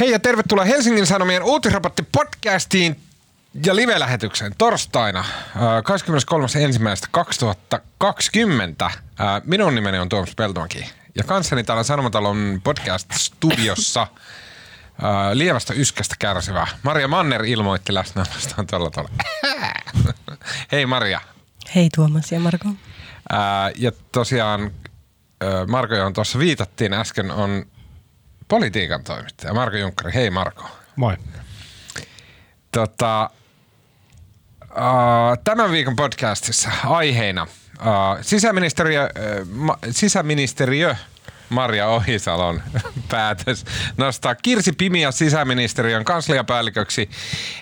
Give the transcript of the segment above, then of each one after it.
Hei ja tervetuloa Helsingin Sanomien uutisraportti podcastiin ja live-lähetykseen torstaina äh, 23.1.2020. Äh, minun nimeni on Tuomas Peltomäki ja kanssani täällä Sanomatalon podcast-studiossa äh, lievästä yskästä kärsivä Maria Manner ilmoitti läsnäolostaan tuolla tuolla. Hei Maria. Hei Tuomas ja Marko. Ja tosiaan Marko, johon tuossa viitattiin äsken, on politiikan toimittaja. Marko Junkkari. Hei Marko. Moi. Tota, ää, tämän viikon podcastissa aiheena ää, sisäministeriö, ma, sisäministeriö Maria Ohisalon päätös nostaa Kirsi Pimiä sisäministeriön kansliapäälliköksi,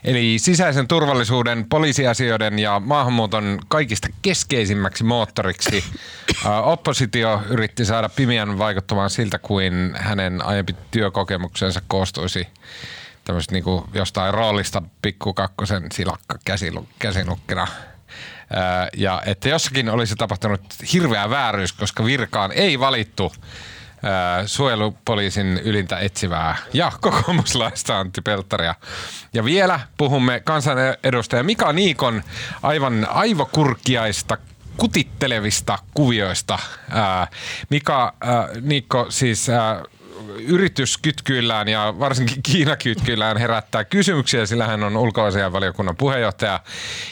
eli sisäisen turvallisuuden, poliisiasioiden ja maahanmuuton kaikista keskeisimmäksi moottoriksi. Oppositio yritti saada Pimian vaikuttamaan siltä, kuin hänen aiempi työkokemuksensa koostuisi tämmöistä niin jostain roolista pikkukakkosen silakka käsinukkina. Ja että jossakin olisi tapahtunut hirveä vääryys, koska virkaan ei valittu suojelupoliisin ylintä etsivää ja kokoomuslaista Antti Pelttaria. Ja vielä puhumme kansanedustaja Mika Niikon aivan aivokurkkiaista kutittelevista kuvioista. Mika Niikko siis yrityskytkyillään ja varsinkin Kiinakytkyillään herättää kysymyksiä, sillä hän on ulkoasianvaliokunnan puheenjohtaja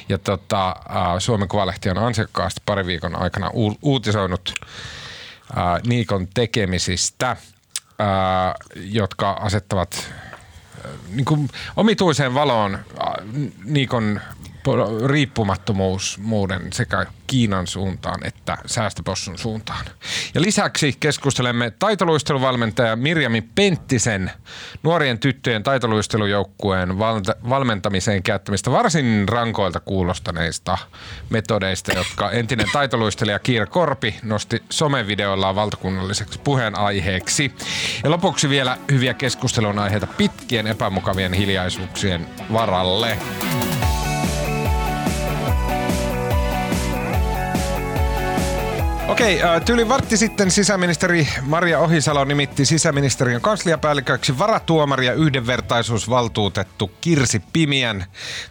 ja tota, Suomen Kuvalehti on ansiokkaasti pari viikon aikana uutisoinut ää, Niikon tekemisistä, ää, jotka asettavat ää, niin kuin omituiseen valoon Niikon riippumattomuuden sekä Kiinan suuntaan että säästöpossun suuntaan. Ja lisäksi keskustelemme taitoluisteluvalmentaja Mirjami Penttisen nuorien tyttöjen taitoluistelujoukkueen valmentamiseen käyttämistä varsin rankoilta kuulostaneista metodeista, jotka entinen taitoluistelija Kiira Korpi nosti somevideoillaan valtakunnalliseksi puheenaiheeksi. Ja lopuksi vielä hyviä keskustelun aiheita pitkien epämukavien hiljaisuuksien varalle. Okei, tyli vartti sitten sisäministeri Maria Ohisalo nimitti sisäministeriön kansliapäälliköksi varatuomari ja yhdenvertaisuusvaltuutettu Kirsi Pimiän.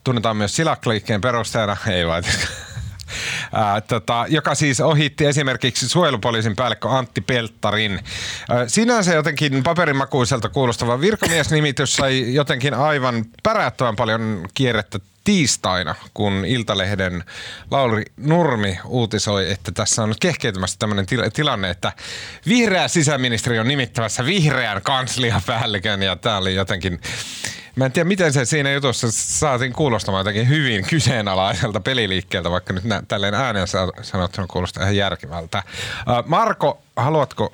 Tunnetaan myös Silakliikkeen perustajana, ei vai Ää, tota, joka siis ohitti esimerkiksi suojelupoliisin päällikkö Antti Pelttarin. Ää, sinänsä jotenkin paperimakuiselta kuulostava virkamiesnimitys sai jotenkin aivan päräyttävän paljon kierrettä tiistaina, kun Iltalehden Lauri Nurmi uutisoi, että tässä on nyt kehkeytymässä tämmöinen til- tilanne, että vihreä sisäministeri on nimittävässä vihreän kansliapäällikön ja tämä oli jotenkin Mä en tiedä, miten se siinä jutussa saatiin kuulostamaan jotenkin hyvin kyseenalaiselta peliliikkeeltä, vaikka nyt nä- tälleen ääneen sanottuna kuulostaa ihan järkevältä. Marko, haluatko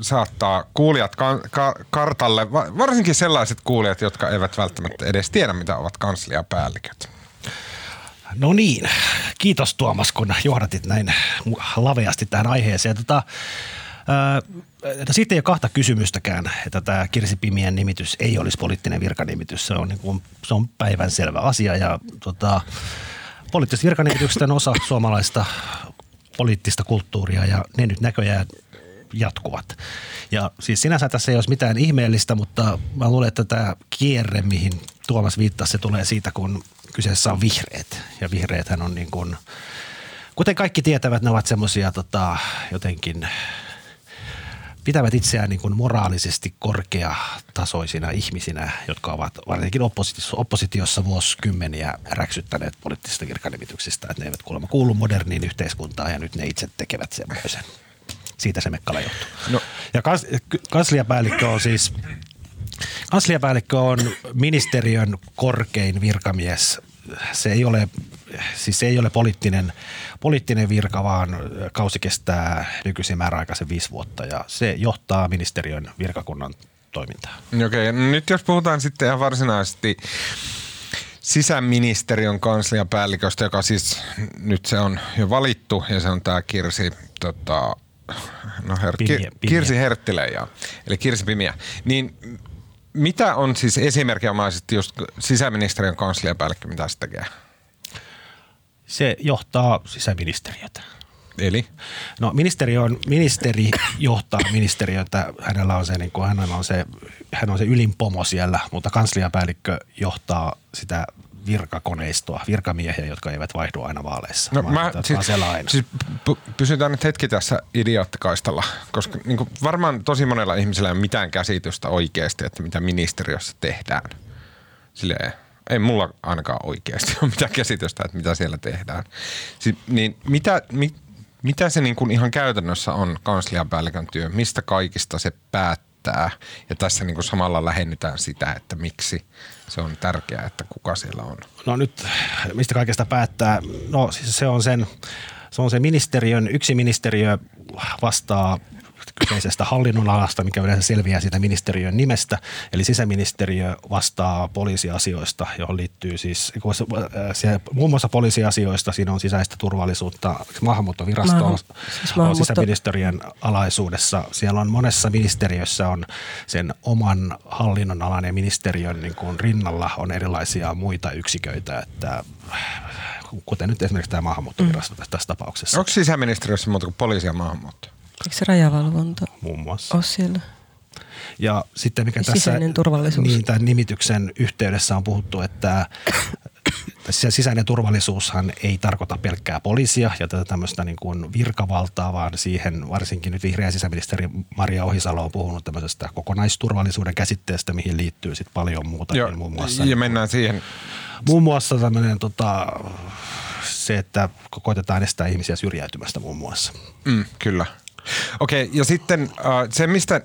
saattaa kuulijat ka- ka- kartalle, varsinkin sellaiset kuulijat, jotka eivät välttämättä edes tiedä, mitä ovat kansliapäälliköt. No niin, kiitos Tuomas, kun johdatit näin laveasti tähän aiheeseen. Tota, Äh, siitä ei ole kahta kysymystäkään, että tämä Kirsi Pimien nimitys ei olisi poliittinen virkanimitys. Se on, niin kuin, se on päivänselvä asia ja tota, poliittiset virkanimitykset on osa suomalaista poliittista kulttuuria ja ne nyt näköjään jatkuvat. Ja siis sinänsä tässä ei olisi mitään ihmeellistä, mutta mä luulen, että tämä kierre, mihin Tuomas viittasi, se tulee siitä, kun kyseessä on vihreät. Ja vihreäthän on niin kuin, kuten kaikki tietävät, ne ovat semmoisia tota, jotenkin pitävät itseään niin kuin moraalisesti korkeatasoisina ihmisinä, jotka ovat varsinkin oppositiossa, oppositiossa vuosikymmeniä räksyttäneet poliittisista virkanimityksistä, että ne eivät kuulemma kuulu moderniin yhteiskuntaan ja nyt ne itse tekevät semmoisen siitä se mekkala johtuu. No. Ja kans, kansliapäällikkö on siis, kansliapäällikkö on ministeriön korkein virkamies. Se ei ole, siis se ei ole poliittinen, poliittinen virka, vaan kausi kestää nykyisin määräaikaisen viisi vuotta ja se johtaa ministeriön virkakunnan toimintaa. Okei, okay, nyt jos puhutaan sitten ihan varsinaisesti sisäministeriön kansliapäälliköstä, joka siis nyt se on jo valittu ja se on tämä Kirsi tota, no her, pimiä, pimiä. Kirsi Herttilä, ja, eli Kirsi Pimiä. Niin mitä on siis esimerkinomaisesti just sisäministeriön kansliapäällikkö, mitä se tekee? Se johtaa sisäministeriötä. Eli? No ministeri, on, ministeri johtaa ministeriötä, hänellä on se, niin kuin, hänellä on se, hän on se ylin pomo siellä, mutta kansliapäällikkö johtaa sitä virkakoneistoa, virkamiehiä, jotka eivät vaihdu aina vaaleissa. No, vaan mä, siis, siellä aina. siis p- pysytään nyt hetki tässä idioottikaistalla, koska niin kuin varmaan tosi monella ihmisellä ei ole mitään käsitystä oikeasti, että mitä ministeriössä tehdään. Silleen, ei mulla ainakaan oikeasti ole mitään käsitystä, että mitä siellä tehdään. Siis, niin mitä, mit, mitä se niin kuin ihan käytännössä on kansliapäällikön työ? Mistä kaikista se päättää? Ja tässä niin kuin samalla lähennytään sitä, että miksi se on tärkeää, että kuka siellä on. No nyt, mistä kaikesta päättää? No siis se on sen, se on se ministeriön, yksi ministeriö vastaa kyseisestä hallinnonalasta, mikä yleensä selviää siitä ministeriön nimestä. Eli sisäministeriö vastaa poliisiasioista, johon liittyy siis äh, muun muassa poliisiasioista. Siinä on sisäistä turvallisuutta, maahanmuuttovirasto Maahan- on, siis on sisäministeriön alaisuudessa. Siellä on monessa ministeriössä on sen oman hallinnonalan ja ministeriön niin kuin rinnalla on erilaisia muita yksiköitä, että kuten nyt esimerkiksi tämä maahanmuuttovirasto tässä, tässä tapauksessa Onko sisäministeriössä muuta kuin poliisi ja maahanmuutto? Eikö se rajavalvonta muun muassa. ole siellä? Ja sitten mikä Ja tässä sisäinen turvallisuus. Niin, tämän nimityksen yhteydessä on puhuttu, että se sisäinen turvallisuushan ei tarkoita pelkkää poliisia ja tätä tämmöistä niin kuin virkavaltaa, vaan siihen varsinkin nyt vihreä sisäministeri Maria Ohisalo on puhunut tämmöisestä kokonaisturvallisuuden käsitteestä, mihin liittyy sitten paljon muuta. Joo, muun muassa, ja mennään siihen. muun muassa tämmöinen tota, se, että koitetaan estää ihmisiä syrjäytymästä muun muassa. Mm, kyllä. Okei, ja sitten äh, se, mistä,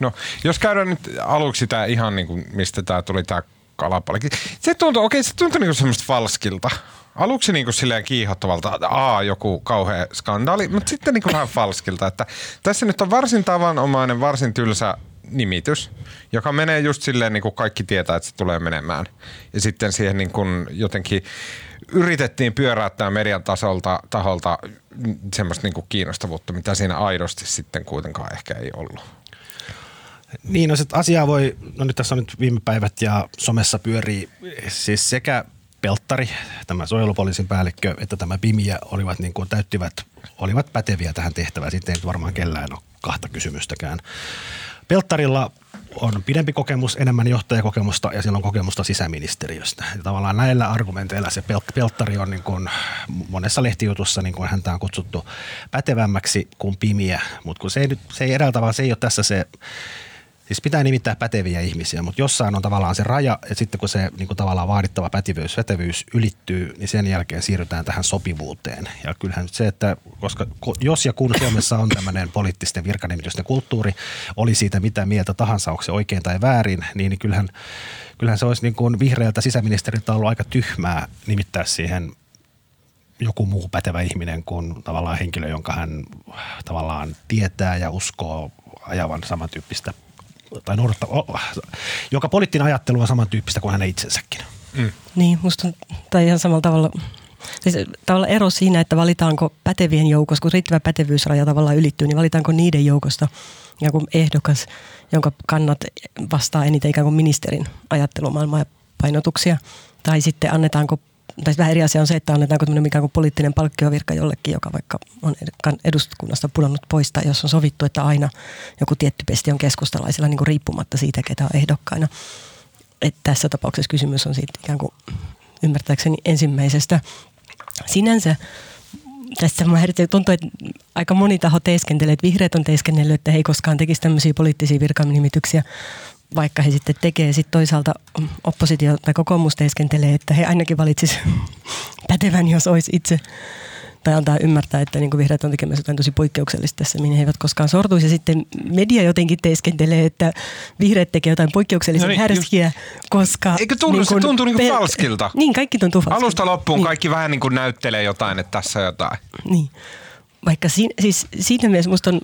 no jos käydään nyt aluksi tämä ihan niin kuin, mistä tämä tuli tämä kalapalikin. Se tuntuu, okei, se tuntuu niin semmoista falskilta. Aluksi niin kuin silleen kiihottavalta, että joku kauhea skandaali, mutta sitten niin kuin vähän falskilta, että tässä nyt on varsin tavanomainen, varsin tylsä nimitys, joka menee just silleen, niin kuin kaikki tietää, että se tulee menemään. Ja sitten siihen niin kuin jotenkin yritettiin pyöräyttää median tasolta, taholta semmoista niin kuin kiinnostavuutta, mitä siinä aidosti sitten kuitenkaan ehkä ei ollut. Niin, no sit asiaa voi, no nyt tässä on nyt viime päivät ja somessa pyörii siis sekä Pelttari, tämä suojelupoliisin päällikkö, että tämä Pimiä olivat niin kuin täyttivät, olivat päteviä tähän tehtävään. Sitten ei varmaan kellään ole kahta kysymystäkään. Pelttarilla on pidempi kokemus, enemmän johtajakokemusta ja sillä on kokemusta sisäministeriöstä. Ja tavallaan näillä argumenteilla se Pel- Pelttari on niin kuin monessa lehtijutussa niin kuin häntä on kutsuttu pätevämmäksi kuin Pimiä, mutta kun se ei, nyt, se ei tavalla, se ei ole tässä se Siis pitää nimittää päteviä ihmisiä, mutta jossain on tavallaan se raja, ja sitten kun se niin kuin tavallaan vaadittava pätevyys, pätevyys ylittyy, niin sen jälkeen siirrytään tähän sopivuuteen. Ja kyllähän se, että koska ko- jos ja kun Suomessa on tämmöinen poliittisten virkanimitysten kulttuuri, oli siitä mitä mieltä tahansa, onko se oikein tai väärin, niin, niin kyllähän, kyllähän se olisi niin kuin vihreältä sisäministeriltä ollut aika tyhmää nimittää siihen joku muu pätevä ihminen kuin tavallaan henkilö, jonka hän tavallaan tietää ja uskoo ajavan samantyyppistä tai noudattaa, joka poliittinen ajattelu on samantyyppistä kuin hänen itsensäkin. Niin, musta on tai ihan samalla tavalla, siis tavallaan ero siinä, että valitaanko pätevien joukossa, kun riittävä pätevyysraja tavallaan ylittyy, niin valitaanko niiden joukosta ikään kuin ehdokas, jonka kannat vastaa eniten ikään kuin ministerin ajattelumaailmaa ja painotuksia, tai sitten annetaanko tai vähän eri asia on se, että annetaanko tämmöinen ikään kuin poliittinen palkkiovirka jollekin, joka vaikka on ed- eduskunnasta pudonnut pois, tai jos on sovittu, että aina joku tietty pesti on keskustalaisilla niin kuin riippumatta siitä, ketä on ehdokkaina. Et tässä tapauksessa kysymys on siitä ikään kuin ymmärtääkseni ensimmäisestä. Sinänsä tässä mä tuntuu, että aika moni taho teeskentelee, että vihreät on teeskennellyt, että he ei koskaan tekisi tämmöisiä poliittisia virkanimityksiä, vaikka he sitten tekee. Sitten toisaalta oppositio tai kokoomus teeskentelee, että he ainakin valitsis pätevän, jos olisi itse tai antaa ymmärtää, että niin vihreät on tekemässä jotain tosi poikkeuksellista tässä, mihin he eivät koskaan sortuisi. Ja sitten media jotenkin teeskentelee, että vihreät tekee jotain poikkeuksellisen No niin, niin, härskiä, koska... Eikö tunnu- se tuntuu niinku falskilta? Niin, kaikki tuntuu falskilta. Alusta loppuun niin. kaikki vähän niin kuin näyttelee jotain, että tässä on jotain. Niin. Vaikka si- siis siitä mielessä musta on,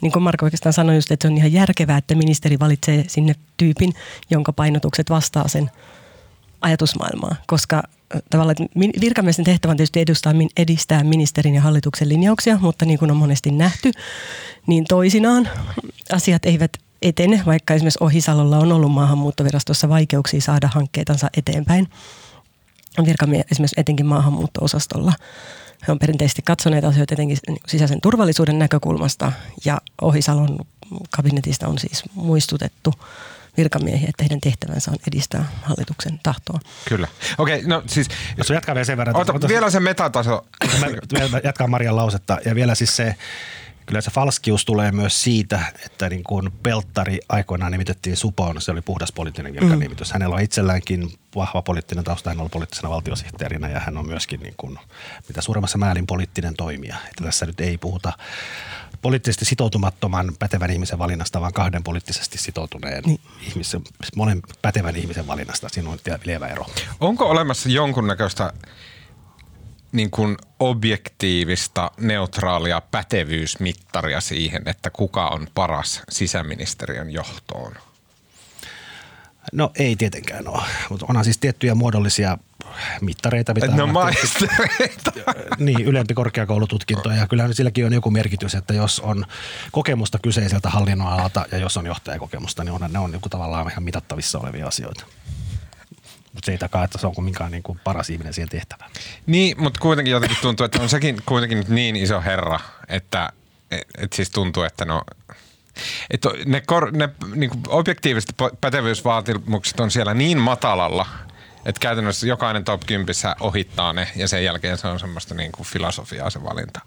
niin kuin Marko oikeastaan sanoi just, että se on ihan järkevää, että ministeri valitsee sinne tyypin, jonka painotukset vastaa sen ajatusmaailmaa. Koska tavallaan että virkamiesten tehtävä on tietysti edustaa, edistää ministerin ja hallituksen linjauksia, mutta niin kuin on monesti nähty, niin toisinaan asiat eivät etene, vaikka esimerkiksi Ohisalolla on ollut maahanmuuttovirastossa vaikeuksia saada hankkeitansa eteenpäin virkamie, esimerkiksi etenkin maahanmuutto-osastolla, he on perinteisesti katsoneet asioita jotenkin niin sisäisen turvallisuuden näkökulmasta ja Ohisalon kabinetista on siis muistutettu virkamiehiä, että heidän tehtävänsä on edistää hallituksen tahtoa. Kyllä. Okei, okay, no siis... Jos jatkaa vielä sen verran. Ota, ota, vielä se metataso. Mä, jatkan Marian lausetta ja vielä siis se, kyllä se falskius tulee myös siitä, että niin kuin Pelttari aikoinaan nimitettiin Supoon, se oli puhdas poliittinen virkanimitys. Mm. Hänellä on itselläänkin vahva poliittinen tausta, hän on poliittisena valtiosihteerinä ja hän on myöskin niin kuin, mitä suuremmassa määrin poliittinen toimija. Että tässä nyt ei puhuta poliittisesti sitoutumattoman pätevän ihmisen valinnasta, vaan kahden poliittisesti sitoutuneen niin. ihmisen, monen pätevän ihmisen valinnasta. Siinä on lievä ero. Onko olemassa jonkunnäköistä niin kuin objektiivista, neutraalia pätevyysmittaria siihen, että kuka on paras sisäministeriön johtoon? No ei tietenkään ole, mutta onhan siis tiettyjä muodollisia mittareita. Mitä no maistereita. niin, ylempi korkeakoulututkinto ja kyllähän silläkin on joku merkitys, että jos on kokemusta kyseiseltä hallinnonalalta ja jos on johtajakokemusta, niin on, ne on niin tavallaan ihan mitattavissa olevia asioita. Mutta se ei takaa, että se on kumminkaan niin kuin paras ihminen siihen tehtävään. Niin, mutta kuitenkin jotenkin tuntuu, että on sekin kuitenkin niin iso herra, että et, et siis tuntuu, että no että ne, kor, ne niin kuin objektiiviset pätevyysvaatimukset on siellä niin matalalla, että käytännössä jokainen top 10 ohittaa ne ja sen jälkeen se on semmoista niin kuin filosofiaa se valinta.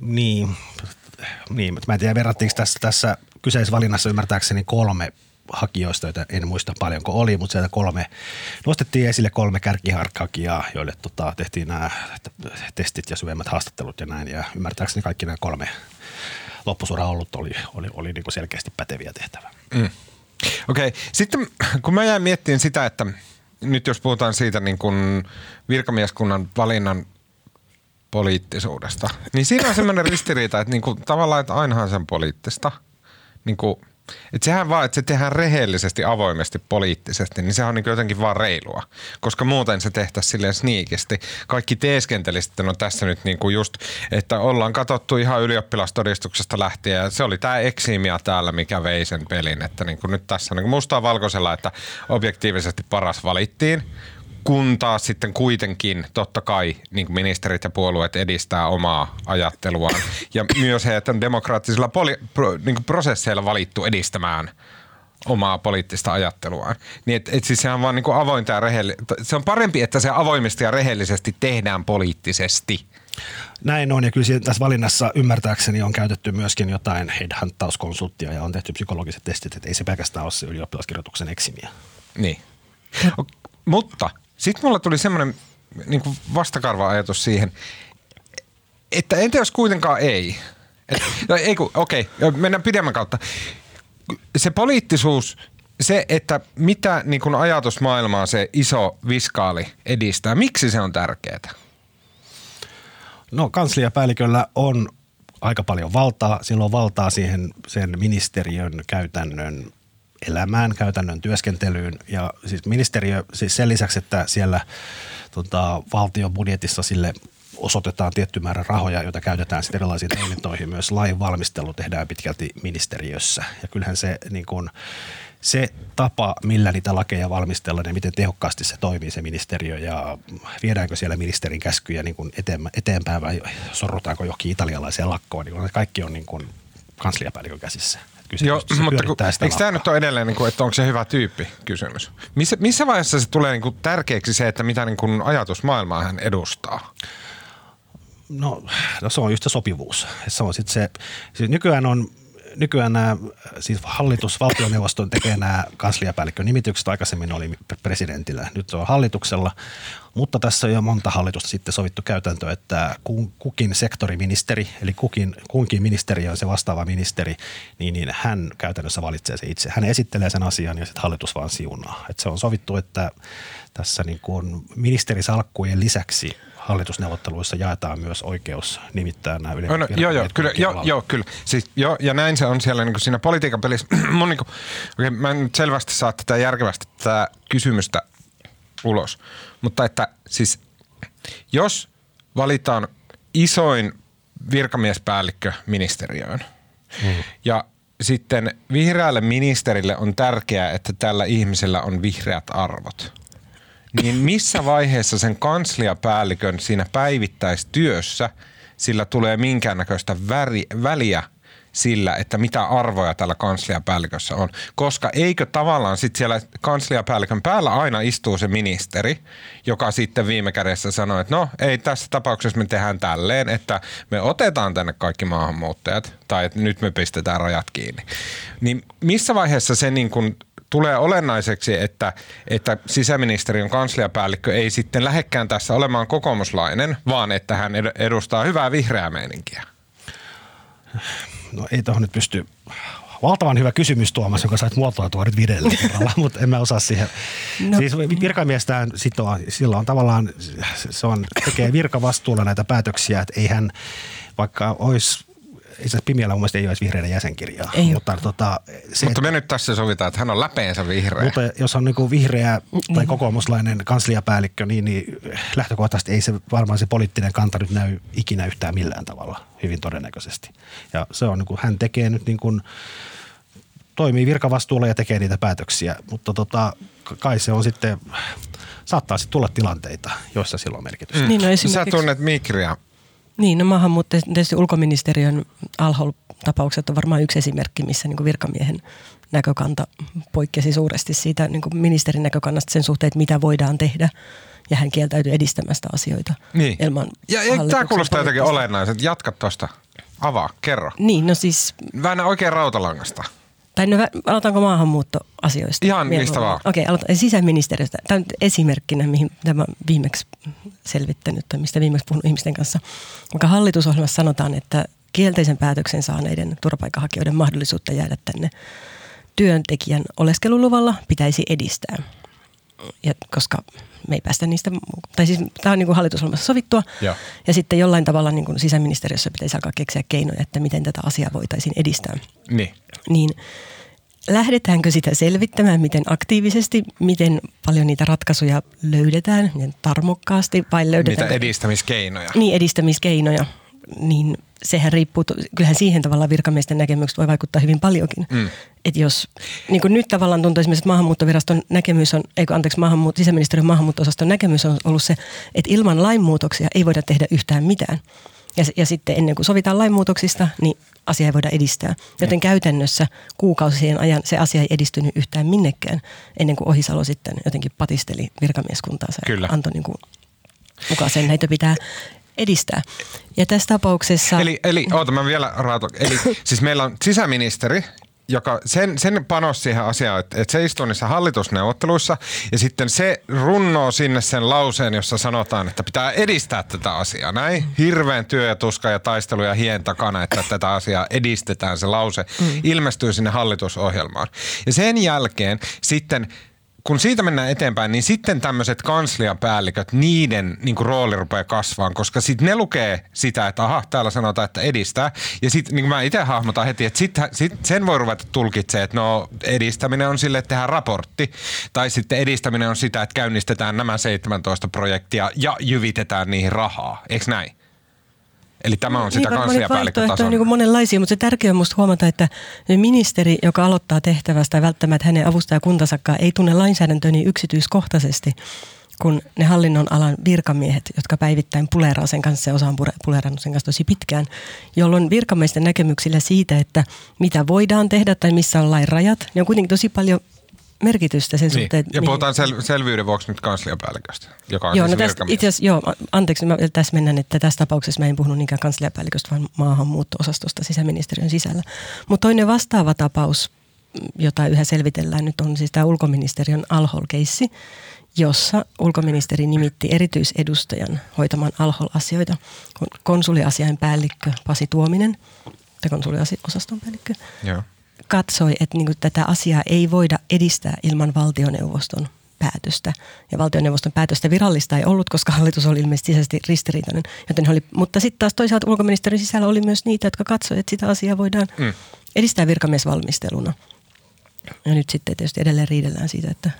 Niin, niin mä en tiedä verrattiinko tässä, tässä kyseisessä valinnassa ymmärtääkseni kolme hakijoista, joita en muista paljonko oli, mutta sieltä kolme, nostettiin esille kolme kärkihakijaa, joille tota, tehtiin nämä testit ja syvemmät haastattelut ja näin. Ja ymmärtääkseni kaikki nämä kolme loppusura ollut oli, oli, oli niin kuin selkeästi päteviä tehtävää. Mm. Okei, okay. sitten kun mä jäin miettimään sitä, että nyt jos puhutaan siitä niin kuin virkamieskunnan valinnan poliittisuudesta, niin siinä on semmoinen ristiriita, että niin kuin, tavallaan, että ainahan sen poliittista. Niin kuin, et sehän vaan, että se tehdään rehellisesti, avoimesti, poliittisesti, niin se on niin jotenkin vaan reilua. Koska muuten se tehtäisiin silleen sniikisti. Kaikki teeskentelisi, että no tässä nyt niin kuin just, että ollaan katsottu ihan ylioppilastodistuksesta lähtien. Ja se oli tämä Eximia täällä, mikä vei sen pelin. Että niin kuin nyt tässä niin mustaa valkoisella, että objektiivisesti paras valittiin kun taas sitten kuitenkin totta kai niin ministerit ja puolueet edistää omaa ajatteluaan. Ja myös he, että on demokraattisilla poli- pro, niin prosesseilla valittu edistämään omaa poliittista ajatteluaan. Niin et, et siis se on vaan niin avointa ja rehellistä. Se on parempi, että se avoimesti ja rehellisesti tehdään poliittisesti. Näin on ja kyllä tässä valinnassa ymmärtääkseni on käytetty myöskin jotain headhuntauskonsulttia ja on tehty psykologiset testit, että ei se pelkästään ole se ylioppilaskirjoituksen eksimiä. Niin. Mutta sitten mulla tuli semmoinen niin vastakarva-ajatus siihen, että entä jos kuitenkaan ei? Et, no, ei kun, okei, okay, mennään pidemmän kautta. Se poliittisuus, se, että mitä niin kuin ajatusmaailmaa se iso viskaali edistää, miksi se on tärkeää? No kansliapäälliköllä on aika paljon valtaa. Sillä on valtaa siihen sen ministeriön käytännön elämään, käytännön työskentelyyn. Ja siis ministeriö, siis sen lisäksi, että siellä tota, valtion budjetissa sille osoitetaan tietty määrä rahoja, joita käytetään sitten erilaisiin toimintoihin. Myös lain valmistelu tehdään pitkälti ministeriössä. Ja kyllähän se, niin kun, se tapa, millä niitä lakeja valmistellaan ja miten tehokkaasti se toimii se ministeriö ja viedäänkö siellä ministerin käskyjä niin kuin eteenpäin vai sorrutaanko johonkin italialaiseen lakkoon, niin kaikki on niin kuin kansliapäällikön käsissä kyse. Joo, mutta kun, eikö tämä nyt ole edelleen, niin kuin, että onko se hyvä tyyppi kysymys? Missä, missä vaiheessa se tulee niin kuin, tärkeäksi se, että mitä niin kuin, ajatusmaailmaa hän edustaa? No, no se on just se sopivuus. Se on sit se, siis nykyään on nykyään nämä, siis hallitus, valtioneuvoston tekee nämä kansliapäällikkön nimitykset. Aikaisemmin oli presidentillä, nyt se on hallituksella. Mutta tässä on jo monta hallitusta sitten sovittu käytäntö, että kukin sektoriministeri, eli kukin, kunkin ministeri on se vastaava ministeri, niin, niin hän käytännössä valitsee se itse. Hän esittelee sen asian ja sitten hallitus vaan siunaa. Et se on sovittu, että tässä niin kuin ministerisalkkujen lisäksi hallitusneuvotteluissa jaetaan myös oikeus nimittää nämä ylemmät no, joo, joo, kyllä, joo, joo, kyllä. Siis, joo, ja näin se on siellä niin kuin siinä politiikan pelissä. Mun, niin kuin, okay, mä en nyt selvästi saa tätä järkevästi tätä kysymystä ulos. Mutta että siis jos valitaan isoin virkamiespäällikkö ministeriöön mm. ja sitten vihreälle ministerille on tärkeää, että tällä ihmisellä on vihreät arvot – niin missä vaiheessa sen kansliapäällikön siinä päivittäistyössä sillä tulee minkäännäköistä väri, väliä sillä, että mitä arvoja tällä kansliapäällikössä on. Koska eikö tavallaan sitten siellä kansliapäällikön päällä aina istuu se ministeri, joka sitten viime kädessä sanoo, että no ei tässä tapauksessa me tehdään tälleen, että me otetaan tänne kaikki maahanmuuttajat tai että nyt me pistetään rajat kiinni. Niin missä vaiheessa se niin kuin tulee olennaiseksi, että, että sisäministeriön kansliapäällikkö ei sitten lähekkään tässä olemaan kokoomuslainen, vaan että hän edustaa hyvää vihreää meininkiä? No ei tuohon nyt pysty valtavan hyvä kysymys Tuomas, joka sait muotoiltua nyt viidellä kerralla, mutta en mä osaa siihen. No. Siis virkamiestään sitoa, sillä on tavallaan, se on, tekee virkavastuulla näitä päätöksiä, että eihän vaikka olisi itse asiassa Pimiällä mun ei olisi vihreiden jäsenkirjaa. Ei mutta, tota, se, mutta me nyt tässä sovitaan, että hän on läpeensä vihreä. Mutta jos on niin vihreä tai kokoomuslainen kansliapäällikkö, niin, niin lähtökohtaisesti ei se varmaan se poliittinen kanta nyt näy ikinä yhtään millään tavalla, hyvin todennäköisesti. Ja se on niin kuin, hän tekee nyt niin kuin, toimii virkavastuulla ja tekee niitä päätöksiä, mutta tota, kai se on sitten, saattaa sitten tulla tilanteita, joissa sillä on merkitystä. Mm. Niin, no esimerkiksi... Sä tunnet Mikriä niin, no maahanmuutto, tietysti ulkoministeriön alhol-tapaukset on varmaan yksi esimerkki, missä niin virkamiehen näkökanta poikkesi suuresti siitä niin ministerin näkökannasta sen suhteen, että mitä voidaan tehdä. Ja hän kieltäytyi edistämästä asioita niin. ilman Ja, ja tämä kuulostaa jotenkin olennaiselta. Jatka tuosta. Avaa, kerro. Niin, no siis... Väännä oikein rautalangasta. Tai no, aloitanko maahanmuuttoasioista? Ihan mistä vaan. Okei, okay, aloitan sisäministeriöstä. Tämä on esimerkkinä, mihin tämä viimeksi selvittänyt tai mistä viimeksi puhunut ihmisten kanssa. Vaikka hallitusohjelmassa sanotaan, että kielteisen päätöksen saaneiden turvapaikanhakijoiden mahdollisuutta jäädä tänne työntekijän oleskeluluvalla pitäisi edistää. Ja koska me ei päästä niistä, tai siis tämä on niin kuin hallitusohjelmassa sovittua. Ja. ja sitten jollain tavalla niin kuin sisäministeriössä pitäisi alkaa keksiä keinoja, että miten tätä asiaa voitaisiin edistää. Niin. Niin lähdetäänkö sitä selvittämään, miten aktiivisesti, miten paljon niitä ratkaisuja löydetään, miten tarmokkaasti vai löydetään... Niitä edistämiskeinoja. Niin, edistämiskeinoja. Niin sehän riippuu, kyllähän siihen tavallaan virkamiesten näkemykset voi vaikuttaa hyvin paljonkin. Mm. Että jos, niin kuin nyt tavallaan tuntuu esimerkiksi, että maahanmuuttoviraston näkemys on, eikö anteeksi, maahanmuut, sisäministeriön maahanmuutto näkemys on ollut se, että ilman lainmuutoksia ei voida tehdä yhtään mitään. Ja, ja sitten ennen kuin sovitaan lainmuutoksista, niin asia ei voida edistää. Joten mm. käytännössä kuukausien ajan se asia ei edistynyt yhtään minnekään, ennen kuin Ohisalo sitten jotenkin patisteli virkamieskuntaansa. Kyllä. Antoi niin kuin mukaan sen, näitä pitää edistää. Ja tässä tapauksessa... Eli, eli oota mä vielä raato. Eli siis meillä on sisäministeri, joka sen, sen panos siihen asiaan, että, että se istuu niissä hallitusneuvotteluissa ja sitten se runnoo sinne sen lauseen, jossa sanotaan, että pitää edistää tätä asiaa. Näin hirveän työ ja tuska ja taistelu ja hien takana, että tätä asiaa edistetään. Se lause mm. ilmestyy sinne hallitusohjelmaan. Ja sen jälkeen sitten kun siitä mennään eteenpäin, niin sitten tämmöiset kansliapäälliköt, niiden niin kuin rooli rupeaa kasvaan, koska sitten ne lukee sitä, että aha, täällä sanotaan, että edistää. Ja sitten niin mä itse hahmotan heti, että sit, sit sen voi ruveta tulkitsemaan, että no edistäminen on sille, että tehdään raportti. Tai sitten edistäminen on sitä, että käynnistetään nämä 17 projektia ja jyvitetään niihin rahaa. Eikö näin? Eli tämä on sitä niin, kansliapäällikkötason. on niin monenlaisia, mutta se tärkeää on minusta huomata, että ministeri, joka aloittaa tehtävästä välttämättä hänen avustajakuntasakkaan ei tunne lainsäädäntöä niin yksityiskohtaisesti kuin ne hallinnon alan virkamiehet, jotka päivittäin puleraa sen kanssa ja osaan pulerannut sen kanssa tosi pitkään, jolloin virkamiesten näkemyksillä siitä, että mitä voidaan tehdä tai missä on lain rajat, niin on kuitenkin tosi paljon merkitystä sen niin. suhteen. Ja puhutaan sel- selvyyden vuoksi nyt kansliapäälliköstä, joka on joo, siis no tästä, itse asiassa, joo, anteeksi, mä tässä mennään, että tässä tapauksessa mä en puhunut niinkään kansliapäälliköstä, vaan maahanmuutto-osastosta sisäministeriön sisällä. Mutta toinen vastaava tapaus, jota yhä selvitellään nyt, on siis tämä ulkoministeriön Alhol-keissi, jossa ulkoministeri nimitti erityisedustajan hoitamaan Alhol-asioita, konsuliasiain päällikkö Pasi Tuominen, tai konsuliosaston päällikkö. Joo katsoi, että niin tätä asiaa ei voida edistää ilman valtioneuvoston päätöstä. Ja valtioneuvoston päätöstä virallista ei ollut, koska hallitus oli ilmeisesti sisäisesti ristiriitainen. Joten oli, mutta sitten taas toisaalta ulkoministerin sisällä oli myös niitä, jotka katsoivat, että sitä asiaa voidaan mm. edistää virkamiesvalmisteluna. Ja nyt sitten tietysti edelleen riidellään siitä, että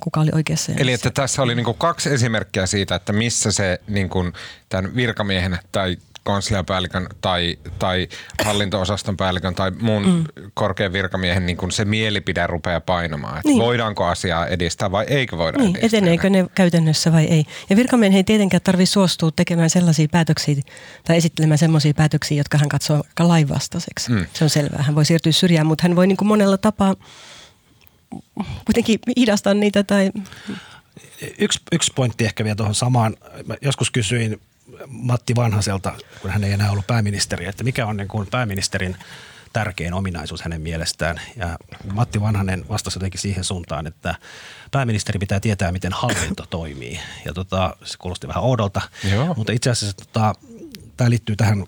kuka oli oikeassa. Eli että tässä oli niin kaksi esimerkkiä siitä, että missä se niin kuin tämän virkamiehen tai kansliapäällikön tai, tai hallinto-osaston päällikön tai muun mm. korkean virkamiehen niin kun se mielipide rupeaa painamaan. Että niin. Voidaanko asiaa edistää vai eikö voida niin, edistää? Eteneekö ne käytännössä vai ei. Ja virkamiehen ei tietenkään tarvitse suostua tekemään sellaisia päätöksiä tai esittelemään sellaisia päätöksiä, jotka hän katsoo aika lainvastaiseksi. Mm. Se on selvää. Hän voi siirtyä syrjään, mutta hän voi niin kuin monella tapaa kuitenkin hidastaa niitä tai Yksi, yksi pointti ehkä vielä tuohon samaan. Mä joskus kysyin Matti Vanhaselta, kun hän ei enää ollut pääministeri, että mikä on niin kuin pääministerin tärkein ominaisuus hänen mielestään. Ja Matti Vanhanen vastasi jotenkin siihen suuntaan, että pääministeri pitää tietää, miten hallinto toimii. Ja tota, se kuulosti vähän oudolta, Joo. mutta itse asiassa tota, tämä liittyy tähän,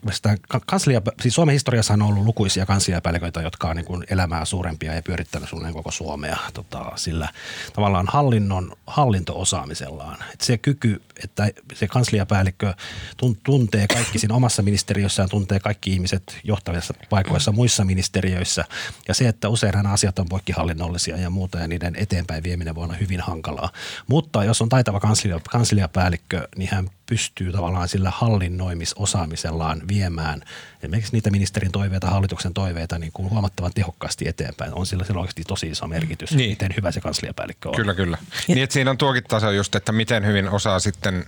kanslia, siis Suomen historiassa on ollut lukuisia kansliapäälliköitä, jotka on niin kuin elämää suurempia ja pyörittänyt suunnilleen koko Suomea tota, sillä tavallaan hallinnon, hallinto-osaamisellaan. Et se kyky, että se kansliapäällikkö tuntee kaikki siinä omassa ministeriössään, tuntee kaikki ihmiset johtavissa paikoissa muissa ministeriöissä ja se, että usein nämä asiat on poikkihallinnollisia ja muuta ja niiden eteenpäin vieminen voi olla hyvin hankalaa. Mutta jos on taitava kanslia, kansliapäällikkö, niin hän pystyy tavallaan sillä hallinnoimisosaamisellaan viemään esimerkiksi niitä ministerin toiveita, hallituksen toiveita niin kuin huomattavan tehokkaasti eteenpäin. On sillä, sillä oikeasti tosi iso merkitys, niin. miten hyvä se kansliapäällikkö on. Kyllä, kyllä. Ja. Niin, että siinä on tuokin taso just, että miten hyvin osaa sitten,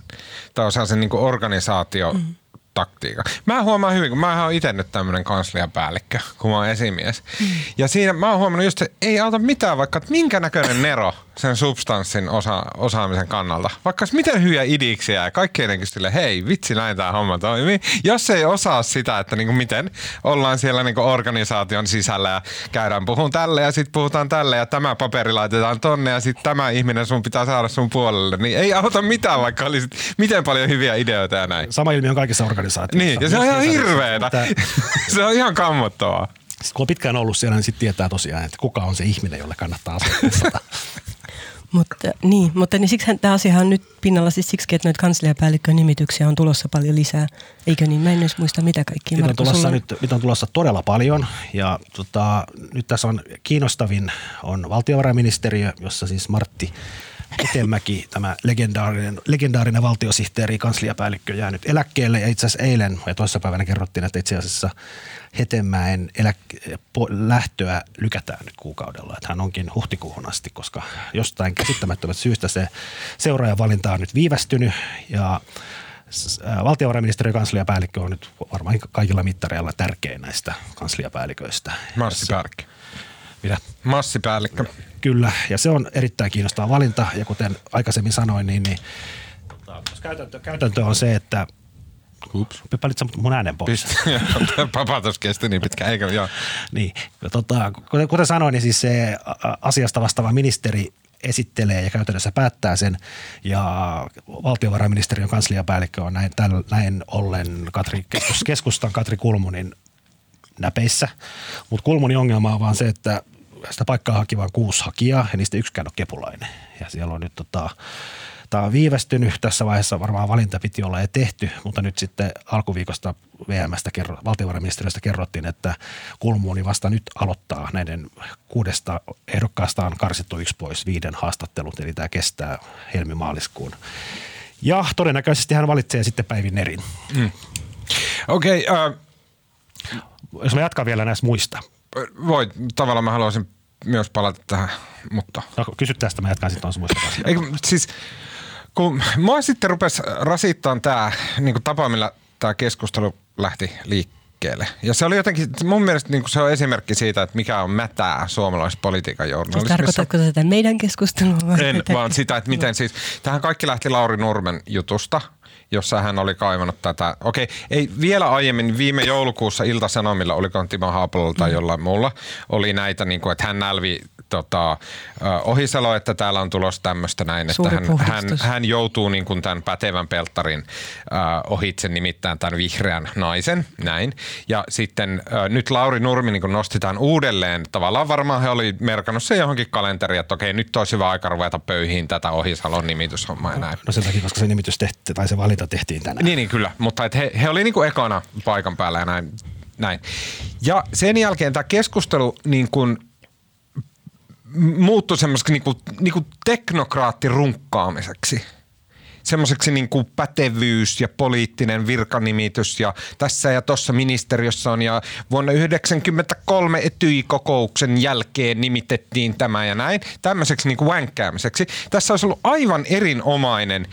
tai osaa sen niin kuin organisaatio mm taktiikka. Mä huomaan hyvin, kun mä oon itse nyt tämmöinen kansliapäällikkö, kun mä oon esimies. Mm. Ja siinä mä oon huomannut just, että ei auta mitään vaikka, että minkä näköinen nero sen substanssin osa, osaamisen kannalta. Vaikka miten hyviä idiksiä ja kaikki jotenkin sille, hei vitsi näin tämä homma toimii. Jos ei osaa sitä, että niinku miten ollaan siellä niinku organisaation sisällä ja käydään puhun tälle ja sitten puhutaan tälle ja tämä paperi laitetaan tonne ja sitten tämä ihminen sun pitää saada sun puolelle, niin ei auta mitään vaikka olisi miten paljon hyviä ideoita ja näin. Sama ilmiö on kaikissa organisaatioissa. Niin, ja se on ihan hirveetä. se on ihan kammottavaa. Sitten kun on pitkään ollut siellä, niin sitten tietää tosiaan, että kuka on se ihminen, jolle kannattaa asettaa. Mutta, niin, mutta niin siksi tämä asia on nyt pinnalla siis siksi, että noita kansliapäällikkön nimityksiä on tulossa paljon lisää. Eikö niin? Mä en edes muista mitä kaikki. Niitä on, tulossa sulla... nyt, niitä on tulossa todella paljon ja tota, nyt tässä on kiinnostavin on valtiovarainministeriö, jossa siis Martti Hetemäki, tämä legendaarinen, legendaarinen valtiosihteeri, kansliapäällikkö jäänyt eläkkeelle ja itse asiassa eilen ja toisessa päivänä kerrottiin, että itse asiassa Hetemäen eläk- lähtöä lykätään nyt kuukaudella. Että hän onkin huhtikuuhun asti, koska jostain käsittämättömät syystä se seuraajan valinta on nyt viivästynyt ja valtiovarainministeriön kansliapäällikkö on nyt varmaan kaikilla mittareilla tärkein näistä kansliapäälliköistä. Massipäällikkö. Mitä? Massipäällikkö. Kyllä, ja se on erittäin kiinnostava valinta, ja kuten aikaisemmin sanoin, niin, niin käytäntö, käytäntö on se, että Ups. Palit mun äänen pois. Papatus kesti niin pitkä, eikö? Joo. niin, tota, kuten, kuten sanoin, niin siis se asiasta vastaava ministeri esittelee ja käytännössä päättää sen. Ja valtiovarainministeriön kansliapäällikkö on näin, täl, näin ollen Katri, keskus, keskustan Katri Kulmunin näpeissä. Mutta Kulmunin ongelma on vaan se, että sitä paikkaa haki vain kuusi hakijaa ja niistä yksikään on kepulainen. Ja siellä on nyt tota, tämä on viivästynyt. Tässä vaiheessa varmaan valinta piti olla jo tehty, mutta nyt sitten alkuviikosta VMstä, kerro, valtiovarainministeriöstä kerrottiin, että Kulmuuni vasta nyt aloittaa näiden kuudesta ehdokkaasta on karsittu yksi pois viiden haastattelut, eli tämä kestää helmimaaliskuun. Ja todennäköisesti hän valitsee sitten Päivin Erin. Mm. Okei. Okay, uh... Jos mä jatkan vielä näistä muista. Voi, tavallaan mä haluaisin myös palata tähän, mutta... No, kysy tästä, mä jatkan sitten muista Eikö, siis kun mua sitten rupesi rasittaa tämä niin tapa, millä tämä keskustelu lähti liikkeelle. Ja se oli jotenkin, mun mielestä niin se on esimerkki siitä, että mikä on mätää suomalaispolitiikan journalismissa. Tarkoitatko tätä meidän keskustelua? En, vaan sitä, että miten siis, tähän kaikki lähti Lauri Nurmen jutusta, jossa hän oli kaivannut tätä. Okei, ei vielä aiemmin, viime joulukuussa Ilta-Sanomilla, oliko Timo Haapalolla tai mm. jollain muulla, oli näitä, niin kuin, että hän nälvi tota, Ohisalo, että täällä on tulossa tämmöistä näin, että hän, hän, hän joutuu niin kuin tämän pätevän peltarin uh, ohitse nimittäin tämän vihreän naisen, näin. Ja sitten uh, nyt Lauri Nurmi niin nostetaan uudelleen, tavallaan varmaan he oli merkannut se johonkin kalenteriin, että okei, nyt olisi hyvä aika ruveta pöyhiin tätä Ohisalon nimityshommaa ja näin. No sen takia, koska se nimitys tehti, tai se valinta tehtiin tänään. Niin, niin kyllä, mutta et he, he oli niin kuin ekana paikan päällä ja näin. näin. Ja sen jälkeen tämä keskustelu niin kuin muuttui semmoiseksi niinku, niinku teknokraattirunkkaamiseksi. semmoiseksi niin kuin pätevyys ja poliittinen virkanimitys ja tässä ja tuossa ministeriössä on ja vuonna 1993 Etyi-kokouksen jälkeen nimitettiin tämä ja näin. Tämmöiseksi niin kuin vänkkäämiseksi. Tässä olisi ollut aivan erinomainen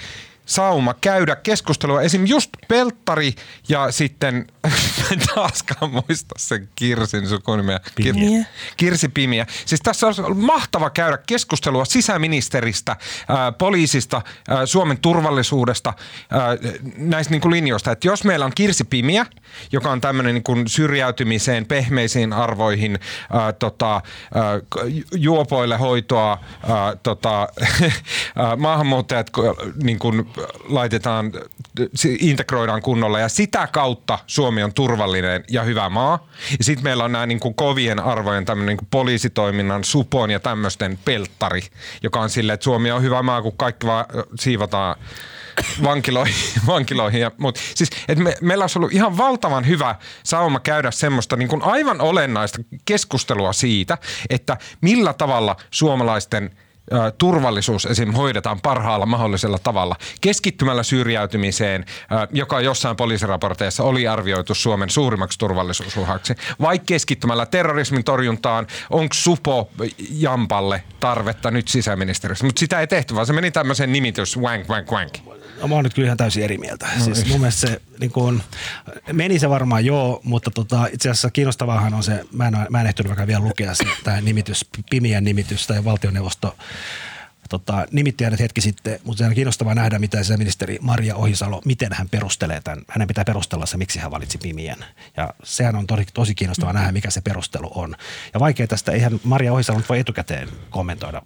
sauma käydä keskustelua. Esim. just Pelttari ja sitten, en taaskaan muista sen Kirsin sukunimeä. Pimiä. Kirsi Pimiä. Siis tässä ollut mahtava käydä keskustelua sisäministeristä, ää, poliisista, ää, Suomen turvallisuudesta, ää, näistä niin kuin linjoista. Että jos meillä on Kirsi Pimiä, joka on tämmöinen niin kuin syrjäytymiseen, pehmeisiin arvoihin, ää, tota, ää, juopoille hoitoa, ää, tota, ää, maahanmuuttajat niin kuin laitetaan, integroidaan kunnolla ja sitä kautta Suomi on turvallinen ja hyvä maa. Ja sitten meillä on nämä niin kuin kovien arvojen tämmöinen niin kuin poliisitoiminnan supon ja tämmöisten pelttari, joka on silleen, että Suomi on hyvä maa, kun kaikki vaan siivotaan vankiloihin. vankiloihin ja, mut, siis, et me, meillä olisi ollut ihan valtavan hyvä sauma käydä semmoista niin kuin aivan olennaista keskustelua siitä, että millä tavalla suomalaisten – turvallisuus esim. hoidetaan parhaalla mahdollisella tavalla. Keskittymällä syrjäytymiseen, joka jossain poliisiraporteissa oli arvioitu Suomen suurimmaksi turvallisuusuhaksi, vai keskittymällä terrorismin torjuntaan, onko Supo Jampalle tarvetta nyt sisäministeriössä. Mutta sitä ei tehty, vaan se meni tämmöisen nimitys wank, wank, wank. No, mä oon nyt kyllä ihan täysin eri mieltä. No, siis mun mielestä se niin kun, meni se varmaan joo, mutta tota, itse asiassa kiinnostavaahan on se, mä en, mä en ehtinyt vaikka vielä lukea se, tämä nimitys, Pimien nimitys tai valtioneuvosto tota, nimitti hänet hetki sitten, mutta se on kiinnostavaa nähdä, mitä se ministeri Maria Ohisalo, miten hän perustelee tämän. Hänen pitää perustella se, miksi hän valitsi Pimien. Ja sehän on tosi, tosi kiinnostavaa nähdä, mikä se perustelu on. Ja vaikea tästä, eihän Maria Ohisalo voi etukäteen kommentoida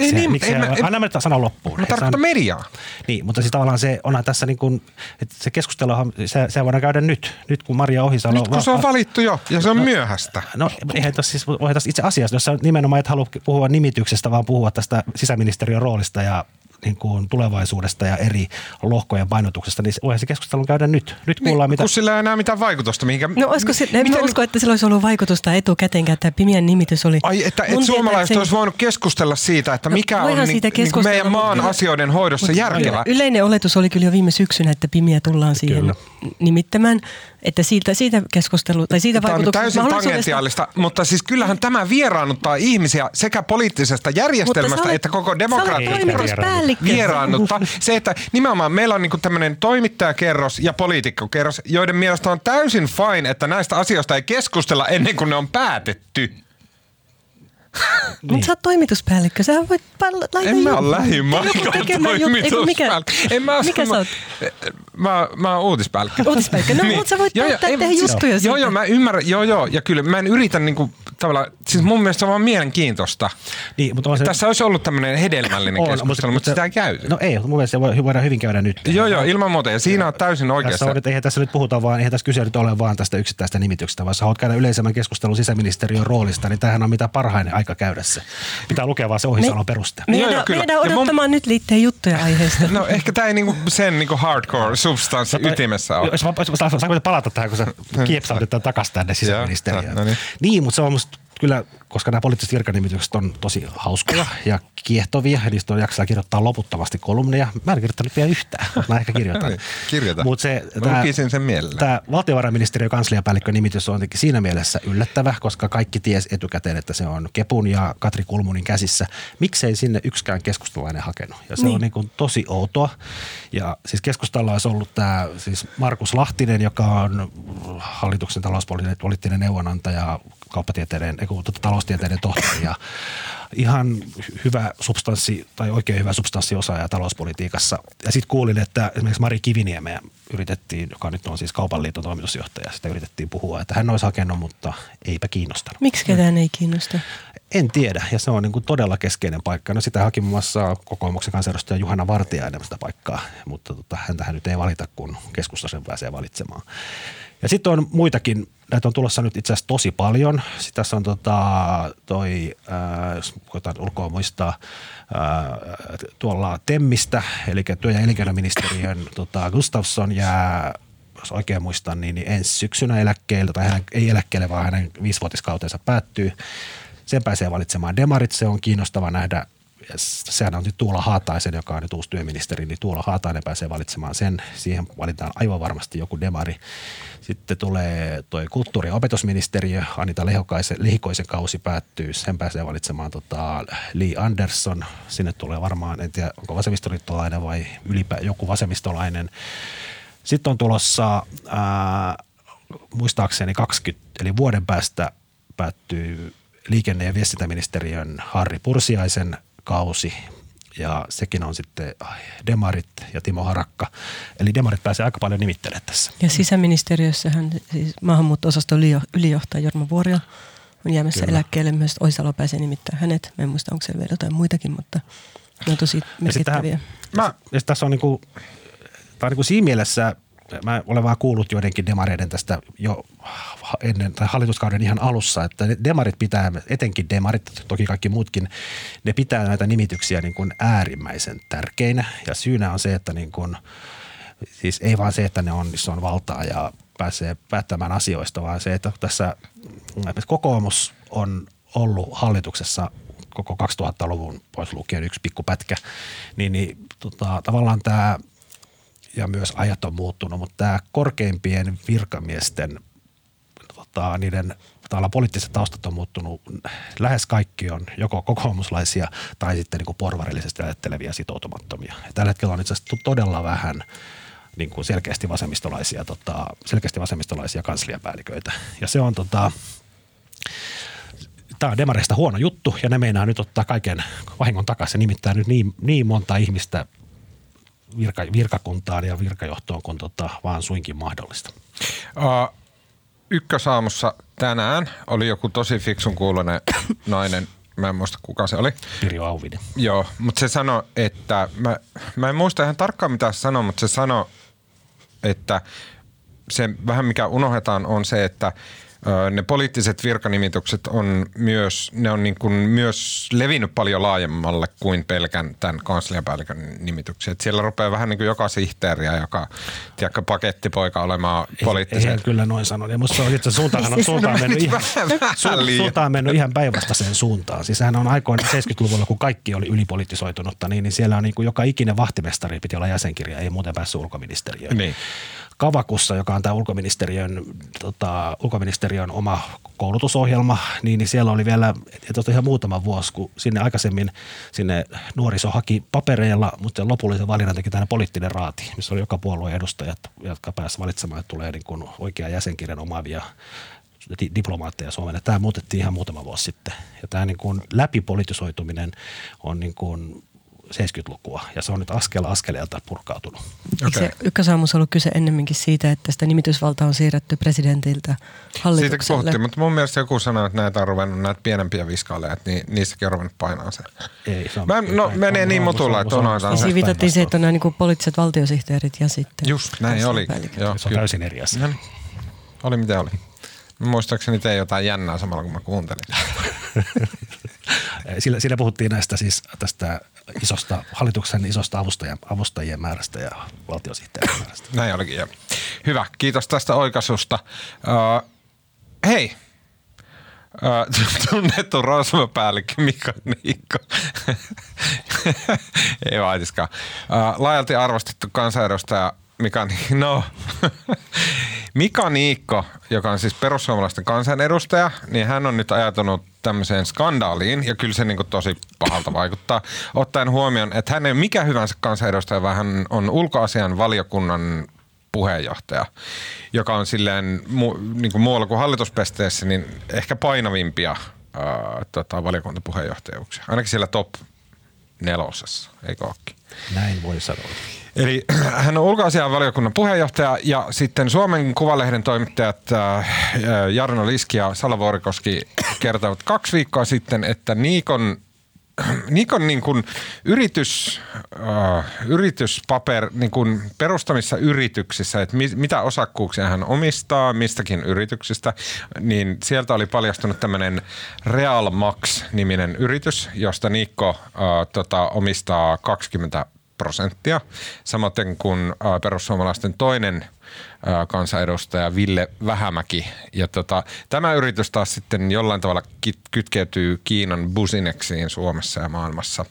Miksi, ei, niin, miksi mä, anna mä sanan loppuun. Mä tarkoitan mediaa. Niin, mutta siis tavallaan se onhan tässä niin kuin, että se keskusteluhan, se, se voidaan käydä nyt, nyt kun Maria Ohisalo... Nyt kun se on valittu jo ja se on no, myöhäistä. No eihän tässä siis, tässä itse asiassa, jos sä nimenomaan et halua puhua nimityksestä, vaan puhua tästä sisäministeriön roolista ja niin kuin tulevaisuudesta ja eri lohkojen painotuksesta, niin voihan se keskustelun käydä nyt. Nyt niin, kuullaan, niin, mitä... Kun sillä ei enää mitään vaikutusta. Mihinkä... No olisiko se, en miten... usko, että sillä olisi ollut vaikutusta etukäteen, että Pimien nimitys oli... Ai, että et suomalaiset olisi voinut keskustella siitä, että no, mikä on siitä niin, niin meidän maan mutta, asioiden hoidossa mutta, järkevä. Yleinen oletus oli kyllä jo viime syksynä, että Pimiä tullaan siihen kyllä. nimittämään. Että siitä, siitä keskustelu, tai siitä Tämä on täysin tangentiaalista, mutta siis kyllähän tämä vieraannuttaa ihmisiä sekä poliittisesta järjestelmästä olet, että koko demokraattista vieraannuttaa. Se, että nimenomaan meillä on niinku tämmöinen toimittajakerros ja poliitikkokerros, joiden mielestä on täysin fine, että näistä asioista ei keskustella ennen kuin ne on päätetty. Niin. Mutta sä oot toimituspäällikkö, sä voit laittaa En mä ole lähimaikon toimituspäällikkö. En mä mikä sä oot? Mä, mä oon uutispäällikkö. Uutispäällikkö, no niin. mutta sä voit joo, päättää tehdä juttuja siitä. Joo, joo, mä ymmärrän, joo, joo, ja kyllä mä en yritä niinku tavallaan, siis mun mielestä se on vaan mielenkiintoista. Niin, mutta on se... Tässä olisi ollut tämmöinen hedelmällinen on, keskustelu, mutta, mutta sitä ei käyty. No ei, mun mielestä se voi, voidaan hyvin käydä nyt. Joo, joo, ilman muuta, ja siinä on täysin oikeassa. Tässä on, eihän tässä nyt puhuta vaan, eihän tässä kyse nyt ole vaan tästä yksittäistä nimityksestä, vaan sä haluat käydä yleisemmän keskustelun sisäministeriön roolista, niin tämähän on mitä parhain aika käydä se. Pitää lukea vaan se ohisanon peruste. Me, joo, joo, kyllä. Meidän odottamaan mun... nyt liitteen juttuja aiheesta. No ehkä tämä ei niinku sen niinku hardcore substanssi no, ytimessä ole. Jos, saanko palata tähän, kun sä kiepsautit takaisin tänne sisäministeriöön. No, niin. niin, mutta se on musta kyllä, koska nämä poliittiset virkanimitykset on tosi hauskoja ja kiehtovia, ja niistä on jaksaa kirjoittaa loputtomasti kolumneja. Mä en kirjoittanut vielä yhtään, mutta mä ehkä kirjoitan. niin, kirjoita. Mut se, mä tää, sen mielellä. Tämä valtiovarainministeriön kansliapäällikkö nimitys on siinä mielessä yllättävä, koska kaikki ties etukäteen, että se on Kepun ja Katri Kulmunin käsissä. Miksei sinne yksikään keskustalainen hakenut? Ja se niin. on niin kuin tosi outoa. Ja siis keskustalla olisi ollut tämä siis Markus Lahtinen, joka on hallituksen talouspoliittinen neuvonantaja kauppatieteiden, tuota, taloustieteiden tohtori ja ihan hyvä substanssi tai oikein hyvä substanssiosaaja talouspolitiikassa. Ja sitten kuulin, että esimerkiksi Mari Kiviniemeä yritettiin, joka nyt on siis Kaupan liiton toimitusjohtaja, sitä yritettiin puhua, että hän olisi hakenut, mutta eipä kiinnostanut. Miksi ketään ei kiinnosta? En tiedä, ja se on niin kuin todella keskeinen paikka. No sitä haki muun muassa kokoomuksen kansanedustaja Juhana Vartiainen sitä paikkaa, mutta tota, häntähän nyt ei valita, kun keskusta sen pääsee valitsemaan. Ja sitten on muitakin, näitä on tulossa nyt itse asiassa tosi paljon. Sitten tässä on tota, toi, äh, jos koetaan ulkoa muistaa, äh, tuolla Temmistä, eli työ- ja elinkeinoministeriön tota, Gustafsson ja jos oikein muistan, niin, niin ensi syksynä eläkkeelle, tai hän ei eläkkeelle, vaan hänen viisivuotiskautensa päättyy. Sen pääsee valitsemaan demarit, se on kiinnostava nähdä, sehän on nyt Tuula Haataisen, joka on nyt uusi työministeri, niin Tuula Haatainen pääsee valitsemaan sen. Siihen valitaan aivan varmasti joku demari. Sitten tulee tuo kulttuuri- ja opetusministeriö, Anita Lehokaisen, Lihikoisen kausi päättyy, sen pääsee valitsemaan tota Lee Anderson. Sinne tulee varmaan, en tiedä onko vasemmistoliittolainen vai ylipä joku vasemmistolainen. Sitten on tulossa ää, muistaakseni 20, eli vuoden päästä päättyy liikenne- ja viestintäministeriön Harri Pursiaisen kausi ja sekin on sitten Demarit ja Timo Harakka. Eli Demarit pääsee aika paljon nimittelemään tässä. Ja sisäministeriössähän siis maahanmuutto-osaston ylijohtaja Jorma Vuoria on jäämässä Kyllä. eläkkeelle. Myös Oisalo pääsee nimittämään hänet. Mä en muista, onko siellä vielä jotain muitakin, mutta ne on tosi merkittäviä. Ja, mä, ja tässä on niinku, on niinku siinä mielessä mä olen vaan kuullut joidenkin demareiden tästä jo ennen tai hallituskauden ihan alussa, että demarit pitää, etenkin demarit, toki kaikki muutkin, ne pitää näitä nimityksiä niin kuin äärimmäisen tärkeinä. Ja syynä on se, että niin kuin, siis ei vaan se, että ne on, niissä on valtaa ja pääsee päättämään asioista, vaan se, että tässä kokoomus on ollut hallituksessa koko 2000-luvun pois lukien yksi pikku pätkä, niin, niin tota, tavallaan tämä – ja myös ajat on muuttunut, mutta tämä korkeimpien virkamiesten, tota, niiden tavallaan poliittiset taustat on muuttunut. Lähes kaikki on joko kokoomuslaisia tai sitten niin kuin porvarillisesti ajattelevia sitoutumattomia. Ja tällä hetkellä on itse asiassa todella vähän niin kuin selkeästi vasemmistolaisia, tota, selkeästi vasemmistolaisia kansliapäälliköitä. Ja se on tota, tämä on demareista huono juttu ja ne meinaa nyt ottaa kaiken vahingon takaisin. Nimittäin nyt niin, niin monta ihmistä virka, virkakuntaan ja virkajohtoon kuin tota, vaan suinkin mahdollista. Uh, ykkösaamussa tänään oli joku tosi fiksun kuulonen nainen, mä en muista kuka se oli. Pirjo Auvinen. Joo, mutta se sanoi, että, mä, mä en muista ihan tarkkaan mitä se sanoi, mutta se sanoi, että se vähän mikä unohdetaan on se, että ne poliittiset virkanimitykset on myös, ne on niin kuin myös levinnyt paljon laajemmalle kuin pelkän tämän kansliapäällikön nimityksiä. siellä rupeaa vähän niin kuin joka sihteeriä, joka tiedätkö, pakettipoika olemaan poliittisen. Ei, ei kyllä noin sano. Ja musta on itse suuntaan, on, suuntaan, mennyt ihan, su, suuntaan mennyt ihan päinvastaiseen suuntaan. Siis hän on aikoina 70-luvulla, kun kaikki oli ylipolitisoitunutta, niin, niin siellä on niin kuin joka ikinen vahtimestari piti olla jäsenkirja, ei muuten päässyt ulkoministeriöön. Niin. Kavakussa, joka on tämä ulkoministeriön, tota, ulkoministeriön oma koulutusohjelma, niin, niin siellä oli vielä, että ihan muutama vuosi, kun sinne aikaisemmin sinne nuoriso haki papereilla, mutta lopullisen valinnan teki tämä poliittinen raati, missä oli joka puolueen edustajat, jotka pääsivät valitsemaan, että tulee niin kuin oikea jäsenkirjan omaavia diplomaatteja Suomeen. Tämä muutettiin ihan muutama vuosi sitten. Ja tämä niin kuin läpipolitisoituminen on niin kuin 70-lukua ja se on nyt askel askeleelta purkautunut. Okay. Eikö ykkösaamussa ollut kyse ennemminkin siitä, että sitä nimitysvaltaa on siirretty presidentiltä hallitukselle? Siitä puhuttiin, mutta mun mielestä joku sanoi, että näitä on ruvennut näitä pienempiä viskaaleja, että niissäkin on ruvennut painaa se. Ei, se on, Mä, no, päin, menee niin mutulla, että on aina se. viitattiin se, että on nämä niin poliittiset valtiosihteerit ja sitten... Just, näin oli. Joo, se on täysin eri asia. Oli mitä oli. Muistaakseni tein jotain jännää samalla, kun mä kuuntelin. Sillä, siinä puhuttiin näistä siis tästä isosta, hallituksen isosta avustajien, avustajien määrästä ja valtiosihteerien määrästä. Näin olikin, jo. Hyvä, kiitos tästä oikaisusta. Uh, hei, uh, tunnettu rosvopäällikkö Mika Niikko. Ei vaitiskaan. Uh, laajalti arvostettu kansanedustaja Mika Niikko. No. Mika Niikko, joka on siis perussuomalaisten kansanedustaja, niin hän on nyt ajatunut tämmöiseen skandaaliin, ja kyllä se niin tosi pahalta vaikuttaa, ottaen huomioon, että hän ei ole mikä hyvänsä kansanedustaja, vaan hän on ulkoasian valiokunnan puheenjohtaja, joka on silleen mu, niin kuin muualla kuin hallituspesteessä, niin ehkä painavimpia ää, tota, valiokuntapuheenjohtajuuksia. Ainakin siellä top nelosessa, eikö ookin? Näin voi sanoa. Eli hän on ulkoasian valiokunnan puheenjohtaja ja sitten Suomen Kuvalehden toimittajat äh, Jarno Liski ja Sala Vuorikoski kertovat kaksi viikkoa sitten, että Niikon Nikon niin kuin yritys, yrityspaper niin kuin perustamissa yrityksissä, että mi, mitä osakkuuksia hän omistaa mistäkin yrityksistä, niin sieltä oli paljastunut tämmöinen Realmax-niminen yritys, josta Nikko uh, tota, omistaa 20 prosenttia, samoin kuin perussuomalaisten toinen kansanedustaja Ville Vähämäki. Ja tota, tämä yritys taas sitten jollain tavalla kytkeytyy Kiinan busineksiin Suomessa ja maailmassa.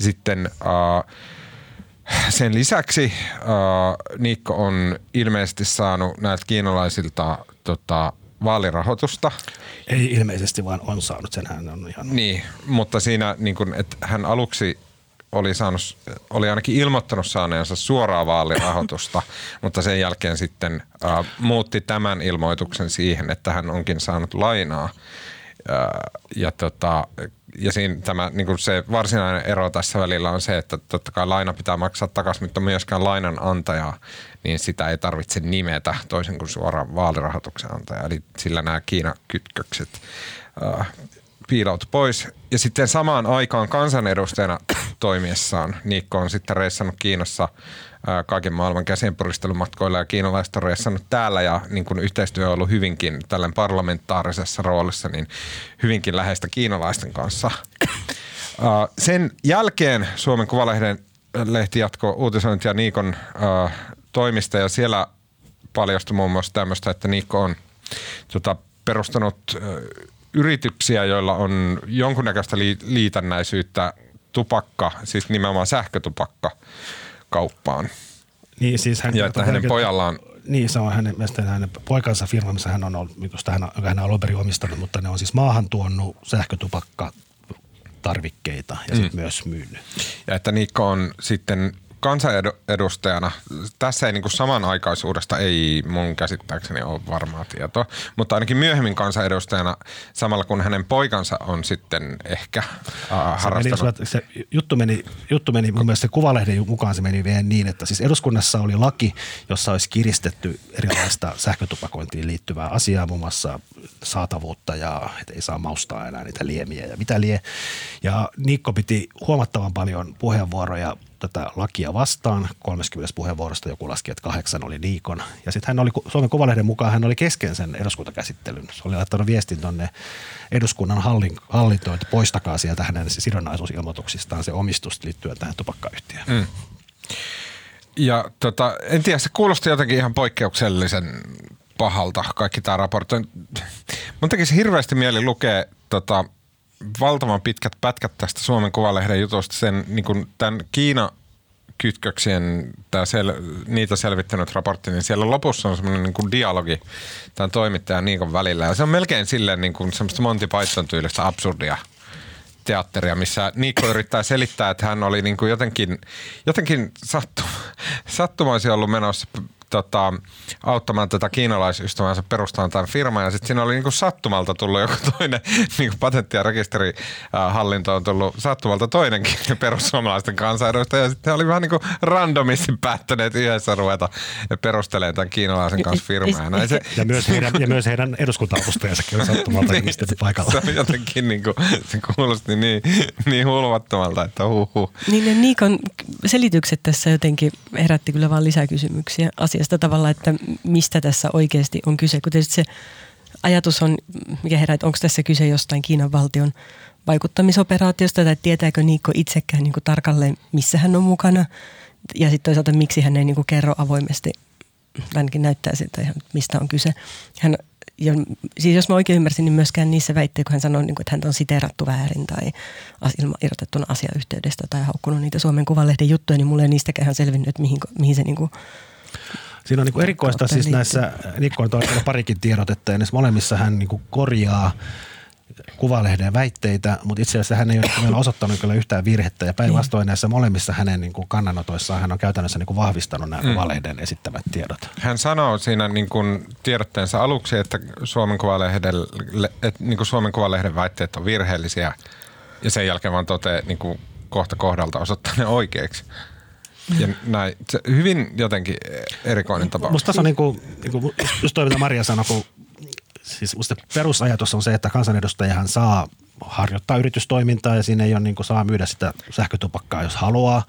Sitten sen lisäksi Niikko on ilmeisesti saanut näiltä kiinalaisilta tota, vaalirahoitusta. Ei ilmeisesti, vaan on saanut sen. Hän on ihan... Niin, mutta siinä niin kun, että hän aluksi oli, saanut, oli ainakin ilmoittanut saaneensa suoraa vaalirahoitusta, mutta sen jälkeen sitten äh, muutti tämän ilmoituksen siihen, että hän onkin saanut lainaa. Äh, ja tota, ja siinä tämä, niin kuin se varsinainen ero tässä välillä on se, että totta kai laina pitää maksaa takaisin, mutta myöskään lainan antajaa, niin sitä ei tarvitse nimetä toisin kuin suoraan vaalirahoituksen antaja. Eli sillä nämä Kiina-kytkökset äh, piilautu pois. Ja sitten samaan aikaan kansanedustajana toimiessaan Niikko on sitten reissannut Kiinassa kaiken maailman käsinpuristelumatkoilla ja kiinalaiset on reissannut täällä ja niin kun yhteistyö on ollut hyvinkin tällainen parlamentaarisessa roolissa, niin hyvinkin läheistä kiinalaisten kanssa. Sen jälkeen Suomen Kuvalehden lehti jatkoi uutisointia Niikon toimista ja siellä paljastui muun muassa tämmöistä, että Niikko on tota, perustanut yrityksiä, joilla on jonkunnäköistä liitännäisyyttä tupakka, siis nimenomaan sähkötupakka kauppaan. Niin, siis hän, ja että hänen hän, pojallaan niin, se on hänen, hänen poikansa firma, missä hän on ollut, jonka hän, hän on alun perin omistanut, mutta ne on siis maahan tuonut sähkötupakka tarvikkeita ja mm. myös myynyt. Ja että Niikko on sitten kansanedustajana, tässä ei niin kuin samanaikaisuudesta ei mun käsittääkseni ole varmaa tietoa, mutta ainakin myöhemmin kansanedustajana samalla kun hänen poikansa on sitten ehkä äh, se, meni, se juttu, meni, juttu meni, mun mielestä se kuvalehden mukaan se meni vielä niin, että siis eduskunnassa oli laki, jossa olisi kiristetty erilaista sähkötupakointiin liittyvää asiaa, muun muassa saatavuutta ja että ei saa maustaa enää niitä liemiä ja mitä lie. Ja Niikko piti huomattavan paljon puheenvuoroja tätä lakia vastaan. 30 puheenvuorosta joku laski, että kahdeksan oli Niikon. Ja sitten hän oli, Suomen Kuvalehden mukaan hän oli kesken sen eduskuntakäsittelyn. Se oli laittanut viestin tuonne eduskunnan hallin, hallintoon, että poistakaa sieltä hänen sidonnaisuusilmoituksistaan se omistus liittyen tähän tupakkayhtiöön. Mm. Ja tota, en tiedä, se kuulosti jotenkin ihan poikkeuksellisen pahalta kaikki tämä raportti. Mun tekisi hirveästi mieli lukea tota, valtavan pitkät pätkät tästä Suomen Kuvalehden jutusta, sen niin kuin tämän Kiina kytköksien, tämä sel, niitä selvittänyt raportti, niin siellä lopussa on semmoinen niin kuin dialogi tämän toimittajan Niikon välillä. Ja se on melkein silleen niin kuin semmoista Monty Python tyylistä absurdia teatteria, missä Niikko yrittää selittää, että hän oli niin kuin jotenkin, jotenkin sattu, sattumoisin ollut menossa tota, auttamaan tätä kiinalaisystävänsä perustamaan tämän firman. Ja sitten siinä oli niinku sattumalta tullut joku toinen, niinku patentti- ja rekisterihallinto on tullut sattumalta toinenkin perussuomalaisten kansanedustaja. Ja sitten oli vähän niinku randomisti päättäneet yhdessä ruveta perustelemaan tämän kiinalaisen kanssa firmaa. Ja, se, ja, myös heidän, ja myös heidän eduskunta-avustajansakin oli sattumalta niin, paikalla. Se on jotenkin niinku, se kuulosti niin, niin hulvattomalta, että huhu. Niin ne Niikon selitykset tässä jotenkin herätti kyllä vaan lisää kysymyksiä asiasta sitä tavalla, että mistä tässä oikeasti on kyse. Kun se ajatus on, mikä herää, että onko tässä kyse jostain Kiinan valtion vaikuttamisoperaatiosta tai tietääkö Niikko itsekään niin kuin tarkalleen, missä hän on mukana. Ja sitten toisaalta, miksi hän ei niin kuin kerro avoimesti, ainakin näyttää siltä, mistä on kyse. Hän, ja, siis jos mä oikein ymmärsin, niin myöskään niissä väitteitä, kun hän sanoi, niin kuin, että hän on siteerattu väärin tai ilma, irrotettuna asiayhteydestä tai haukkunut niitä Suomen Kuvalehden juttuja, niin mulle ei niistäkään selvinnyt, että mihin, mihin se niin kuin Siinä on niin erikoista siis näissä, Nikko on toisella parikin tiedotetta ja näissä molemmissa hän niin korjaa kuvalehden väitteitä, mutta itse asiassa hän ei ole vielä osoittanut kyllä yhtään virhettä. Ja päinvastoin niin. näissä molemmissa hänen niin kuin kannanotoissaan hän on käytännössä niin kuin vahvistanut nämä mm. kuvalehden esittämät tiedot. Hän sanoo siinä niin kuin tiedotteensa aluksi, että Suomen kuvalehden, että niin kuin Suomen kuvalehden väitteet on virheellisiä ja sen jälkeen vaan toteaa niin kuin kohta kohdalta osoittaa ne oikeiksi. Ja näin. Se hyvin jotenkin erikoinen tapaus. Musta tässä on niin kuin, niin kuin just toi, mitä Maria sanoi, kun siis musta perusajatus on se, että kansanedustajahan saa harjoittaa yritystoimintaa ja siinä ei ole niin kuin, saa myydä sitä sähkötupakkaa, jos haluaa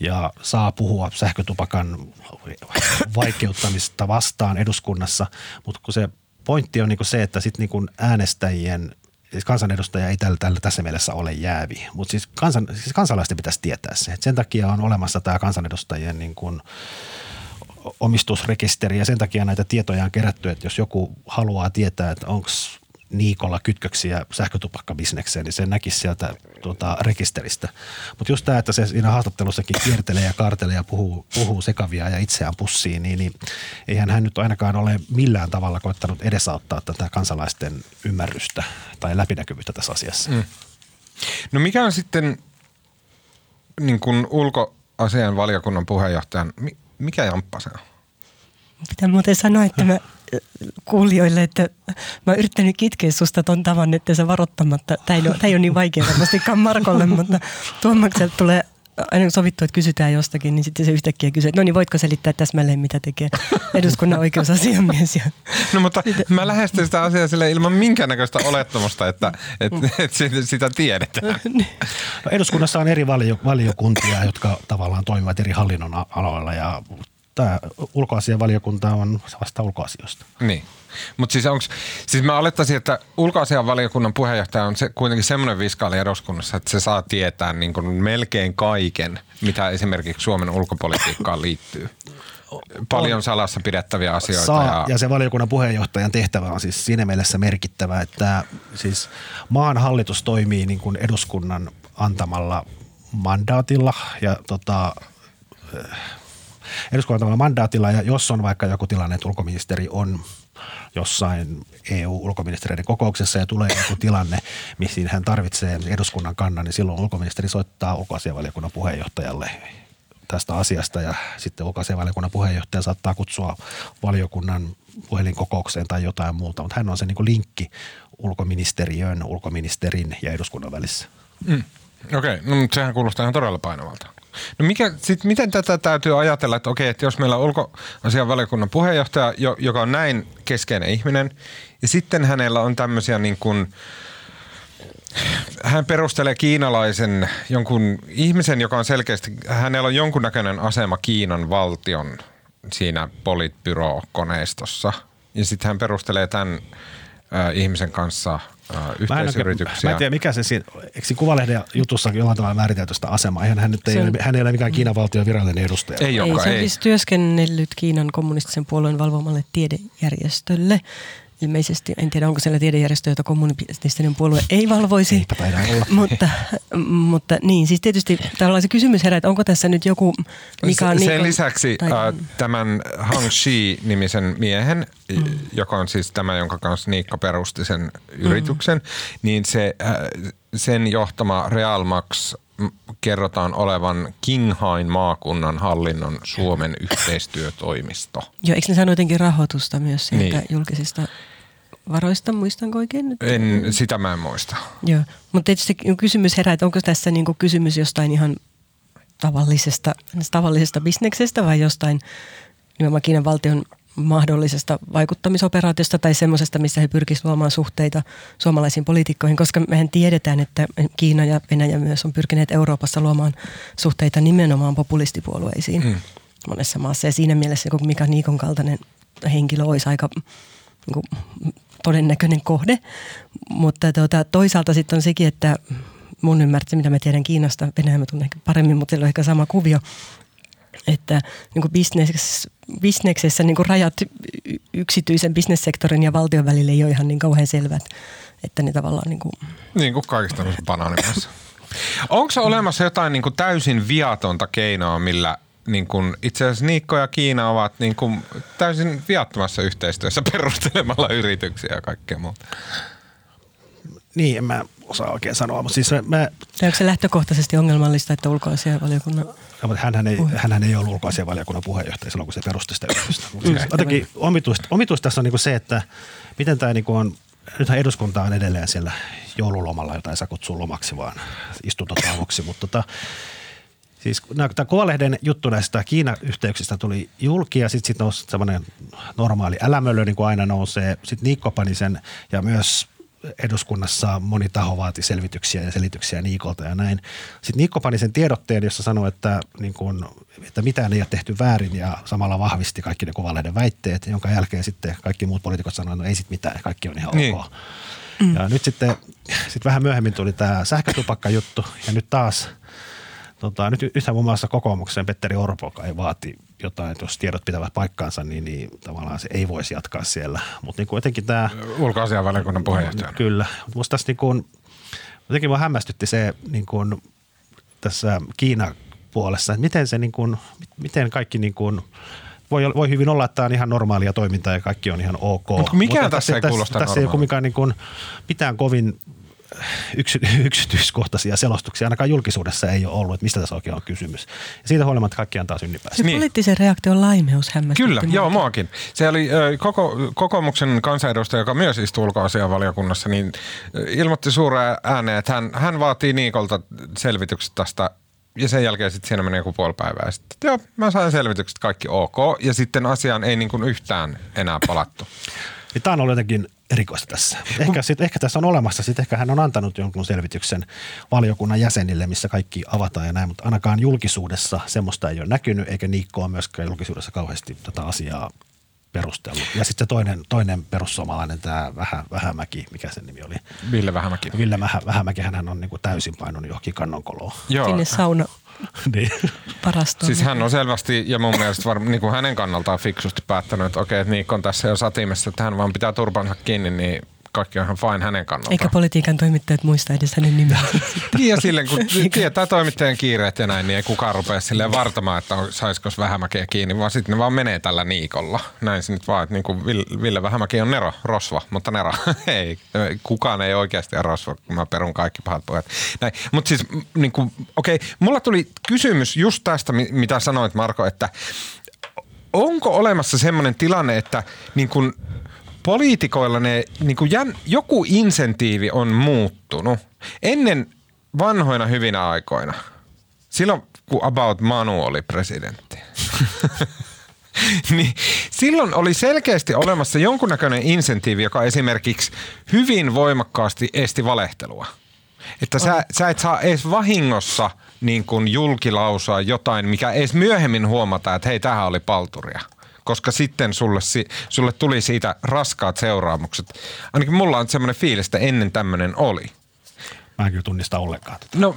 ja saa puhua sähkötupakan vaikeuttamista vastaan eduskunnassa, mutta kun se pointti on niin kuin se, että sitten niin äänestäjien siis kansanedustaja ei tällä, tällä tässä mielessä ole jäävi, mutta siis, kansan, siis kansalaisten pitäisi tietää se. Et sen takia on olemassa tämä kansanedustajien niin kuin omistusrekisteri ja sen takia näitä tietoja on kerätty, että jos joku haluaa tietää, että onko Niikolla kytköksiä sähkötupakkabisnekseen, niin se näkisi sieltä tuota, rekisteristä. Mutta just tämä, että se siinä haastattelussakin kiertelee ja kaartelee ja puhuu, puhuu sekavia ja itseään pussiin, niin, niin eihän hän nyt ainakaan ole millään tavalla koettanut edesauttaa tätä kansalaisten ymmärrystä tai läpinäkyvyyttä tässä asiassa. Mm. No mikä on sitten niin kuin ulkoasian valiokunnan puheenjohtajan, mikä jamppa se on? Pitää muuten sanoa, että mä kuulijoille, että mä oon yrittänyt kitkeä susta ton tavan, että sä varoittamatta. Tämä ei, ole, tämä ei ole niin vaikea varmastikaan Markolle, mutta Tuomakselta tulee aina sovittu, että kysytään jostakin, niin sitten se yhtäkkiä kysyy, että no niin voitko selittää täsmälleen, mitä tekee eduskunnan oikeusasiamies. No mutta mä lähestyn sitä asiaa sille ilman minkäännäköistä olettamusta, että, että, että sitä tiedetään. Niin. No, eduskunnassa on eri valio, valiokuntia, jotka tavallaan toimivat eri hallinnon aloilla ja tämä ulkoasianvaliokunta on vasta ulkoasioista. Niin. Mutta siis onks, siis mä alettaisin, että ulkoasianvaliokunnan puheenjohtaja on se, kuitenkin semmoinen viskaali eduskunnassa, että se saa tietää niin kuin melkein kaiken, mitä esimerkiksi Suomen ulkopolitiikkaan liittyy. Paljon salassa pidettäviä asioita. Saa, ja... ja se valiokunnan puheenjohtajan tehtävä on siis siinä mielessä merkittävä, että siis maan hallitus toimii niin kuin eduskunnan antamalla mandaatilla ja tota, eduskunnan mandaatilla ja jos on vaikka joku tilanne, että ulkoministeri on jossain EU-ulkoministeriöiden kokouksessa ja tulee joku tilanne, missä hän tarvitsee eduskunnan kannan, niin silloin ulkoministeri soittaa ulkoasianvaliokunnan puheenjohtajalle tästä asiasta ja sitten ulkoasianvaliokunnan puheenjohtaja saattaa kutsua valiokunnan puhelinkokoukseen tai jotain muuta, mutta hän on se niin kuin linkki ulkoministeriön, ulkoministerin ja eduskunnan välissä. Mm. Okei, okay. no, mutta sehän kuulostaa ihan todella painavalta. No mikä, sit miten tätä täytyy ajatella, että okei, että jos meillä on ulkoasianvaliokunnan puheenjohtaja, joka on näin keskeinen ihminen, ja sitten hänellä on tämmöisiä niin kuin, hän perustelee kiinalaisen jonkun ihmisen, joka on selkeästi, hänellä on jonkunnäköinen asema Kiinan valtion siinä politbyro-koneistossa. Ja sitten hän perustelee tämän ihmisen kanssa – yhteisyrityksiä. Mä en tiedä, mikä se siinä, eikö siinä Kuvalehden jutussa jollain tavalla määritelty sitä asemaa? Eihän hän, nyt ei, on, hän ei ole mikään Kiinan valtion virallinen edustaja. Ei, ei se on siis työskennellyt Kiinan kommunistisen puolueen valvomalle tiedejärjestölle ilmeisesti, en tiedä onko siellä tiedejärjestö, jota kommunistinen puolue ei valvoisi. mutta, mutta niin, siis tietysti tällainen kysymys herää, että onko tässä nyt joku, mikä on... Sen niin, lisäksi tai, äh, tämän Hang Shi-nimisen miehen, mm. joka on siis tämä, jonka kanssa Niikka perusti sen yrityksen, mm. niin se, äh, sen johtama Realmax kerrotaan olevan Kinghain maakunnan hallinnon Suomen yhteistyötoimisto. Joo, eikö ne sano jotenkin rahoitusta myös sieltä niin. julkisista varoista, muistanko oikein nyt? En, sitä mä en muista. Joo, mutta tietysti kysymys herää, että onko tässä niinku kysymys jostain ihan tavallisesta, tavallisesta bisneksestä vai jostain nimenomaan Kiinan valtion mahdollisesta vaikuttamisoperaatiosta tai semmoisesta, missä he pyrkisivät luomaan suhteita suomalaisiin poliitikkoihin, koska mehän tiedetään, että Kiina ja Venäjä myös on pyrkineet Euroopassa luomaan suhteita nimenomaan populistipuolueisiin hmm. monessa maassa. Ja siinä mielessä joku Mika Niikon kaltainen henkilö olisi aika niin kuin, todennäköinen kohde. Mutta tuota, toisaalta sitten on sekin, että mun ymmärtää, mitä mä tiedän Kiinasta, Venäjä mä tunnen paremmin, mutta siellä on ehkä sama kuvio, että niin kuin business, bisneksessä niin rajat yksityisen bisnessektorin ja valtion välillä ei ole ihan niin kauhean selvät, että ne tavallaan niin kuin... Niin kuin kaikista banaanimassa. Onko olemassa jotain niin kuin täysin viatonta keinoa, millä niin kuin, itse asiassa Niikko ja Kiina ovat niin kuin, täysin viattomassa yhteistyössä perustelemalla yrityksiä ja kaikkea muuta? Niin, en mä osaa oikein sanoa, mutta siis mä... Onko se lähtökohtaisesti ongelmallista, että ulkoasianvaliokunnan... No, mutta hänhän ei, hänhän ei ollut ulkoasianvaliokunnan puheenjohtaja silloin, kun se perusti sitä yritystä. siis jotenkin omituista, omituista tässä on niin se, että miten tämä niin on, nythän eduskunta on edelleen siellä joululomalla, jota ei saa kutsua lomaksi, vaan istuntotauoksi, mutta tota, Siis tämä Kuvalehden juttu näistä Kiina-yhteyksistä tuli julki ja sitten sit nousi semmoinen normaali älämöllö, niin kuin aina nousee. Sitten Niikko pani sen ja myös eduskunnassa moni taho vaati selvityksiä ja selityksiä Niikolta ja näin. Sitten Niikko pani sen tiedotteen, jossa sanoi, että, niin kun, että mitään ei ole tehty väärin ja samalla vahvisti kaikki ne kuvalehden väitteet, jonka jälkeen sitten kaikki muut poliitikot sanoivat, että no ei sitten mitään, kaikki on ihan niin. ok. Mm. Ja nyt sitten sit vähän myöhemmin tuli tämä sähkötupakka-juttu ja nyt taas, tota, nyt yhtä muun muassa kokoomuksen Petteri Orpo, joka ei vaati jotain, että jos tiedot pitävät paikkaansa, niin, niin tavallaan se ei voisi jatkaa siellä. Mutta niin jotenkin tämä... Ulkoasianvaliokunnan puheenjohtaja. Kyllä. Mutta tässä niin kuin, jotenkin mua hämmästytti se niin kuin, tässä Kiina puolessa, että miten se niin kuin, miten kaikki niin kuin, voi, voi hyvin olla, että tämä on ihan normaalia toimintaa ja kaikki on ihan ok. Mutta mikä Mutta tässä, tässä ei kuulosta Tässä, tässä ei ole niin kuin, mitään kovin yksy, yksityiskohtaisia selostuksia ainakaan julkisuudessa ei ole ollut, että mistä tässä oikein on kysymys. Ja siitä huolimatta kaikki antaa synnipäästä. Se niin. poliittisen reaktion laimeus hämmästytti. Kyllä, muuta. joo, muakin. Se oli koko, kokoomuksen kansanedustaja, joka myös istuu ulkoasianvaliokunnassa, niin ilmoitti suureen ääneen, että hän, hän vaatii Niikolta selvitykset tästä ja sen jälkeen sitten siinä meni joku puoli päivää. Sitten, joo, mä sain selvitykset kaikki ok. Ja sitten asiaan ei niin kuin yhtään enää palattu. Niin tämä on ollut jotenkin erikoista tässä. Ehkä, sit, ehkä tässä on olemassa, sit ehkä hän on antanut jonkun selvityksen valiokunnan jäsenille, missä kaikki avataan ja näin, mutta ainakaan julkisuudessa semmoista ei ole näkynyt, eikä Niikko ole myöskään julkisuudessa kauheasti tätä asiaa perustellut. Ja sitten se toinen, toinen perussuomalainen, tämä Vähä, Vähämäki, mikä sen nimi oli? Ville Vähämäki. Ville Vähä, Vähämäki, hän on niin kuin täysin painunut johonkin kannonkoloon. Joo. Sinne sauna niin. Parastoon. Siis hän on selvästi ja mun mielestä var, niin kuin hänen kannaltaan fiksusti päättänyt, että okei, että Niikko on tässä jo satimessa, että hän vaan pitää turpansa kiinni, niin kaikki on ihan fine hänen kannaltaan. Eikä politiikan toimittajat muista edes hänen nimeä. niin ja silleen, kun tietää toimittajan kiireet ja näin, niin ei kukaan rupea silleen vartamaan, että saisiko Vähämäkeä kiinni, vaan sitten ne vaan menee tällä Niikolla. Näin se nyt vaan, että niin kuin Ville Vähämäki on Nero, Rosva, mutta Nero, ei, kukaan ei oikeasti ole Rosva, kun mä perun kaikki pahat pojat. Mutta siis, niin kuin, okei, mulla tuli kysymys just tästä, mitä sanoit Marko, että onko olemassa semmoinen tilanne, että niin kuin poliitikoilla ne, niin kuin jän, joku insentiivi on muuttunut. Ennen vanhoina hyvinä aikoina, silloin kun About Manu oli presidentti, niin silloin oli selkeästi olemassa jonkunnäköinen insentiivi, joka esimerkiksi hyvin voimakkaasti esti valehtelua. Että sä, sä et saa edes vahingossa niin kuin julkilausua jotain, mikä edes myöhemmin huomata, että hei, tähän oli palturia koska sitten sulle, sulle tuli siitä raskaat seuraamukset. Ainakin mulla on semmoinen fiilis, että ennen tämmöinen oli. Mä en kyllä tunnista ollenkaan tätä. No,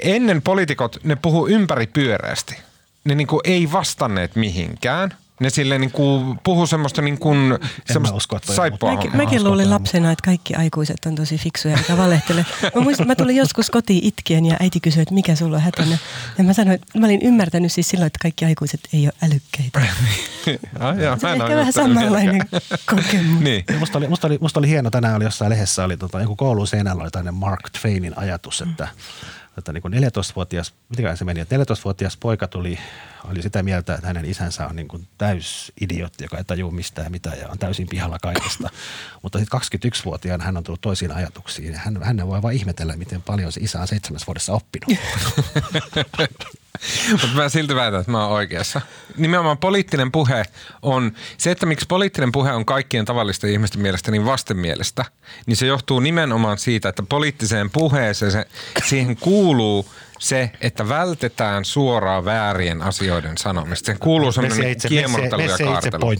ennen poliitikot, ne puhuu ympäripyöreästi. Ne niin kuin ei vastanneet mihinkään – ne sille niin kuin puhuu semmoista niin kuin semmoista usko, saippua. Mäkin, mäkin luulin lapsena, että kaikki aikuiset on tosi fiksuja eikä valehtele. Mä muistan, mä tulin joskus kotiin itkien ja äiti kysyi, että mikä sulla on hätänä. Ja mä sanoin, että mä olin ymmärtänyt siis silloin, että kaikki aikuiset ei ole älykkäitä. ah, joo, se on ehkä vähän samanlainen kokemus. niin. Musta, oli, musta, oli, musta oli hieno, tänään oli jossain lehdessä, oli tota, joku koulun seinällä oli tämmöinen Mark Twainin ajatus, että että niin kuin 14-vuotias, miten se meni, että 14-vuotias poika tuli, oli sitä mieltä, että hänen isänsä on niin kuin täys idiotti, joka ei tajua mistään mitään ja on täysin pihalla kaikesta. Mutta sitten 21-vuotiaana hän on tullut toisiin ajatuksiin ja hän, hän voi vain ihmetellä, miten paljon se isä on seitsemäs vuodessa oppinut. Mutta mä silti väitän, että mä oon oikeassa. Nimenomaan poliittinen puhe on, se että miksi poliittinen puhe on kaikkien tavallisten ihmisten mielestä niin vastenmielestä, niin se johtuu nimenomaan siitä, että poliittiseen puheeseen se, siihen kuuluu se, että vältetään suoraan väärien asioiden sanomista. Sen kuuluu sellainen kiemurtelu ja kaartelu.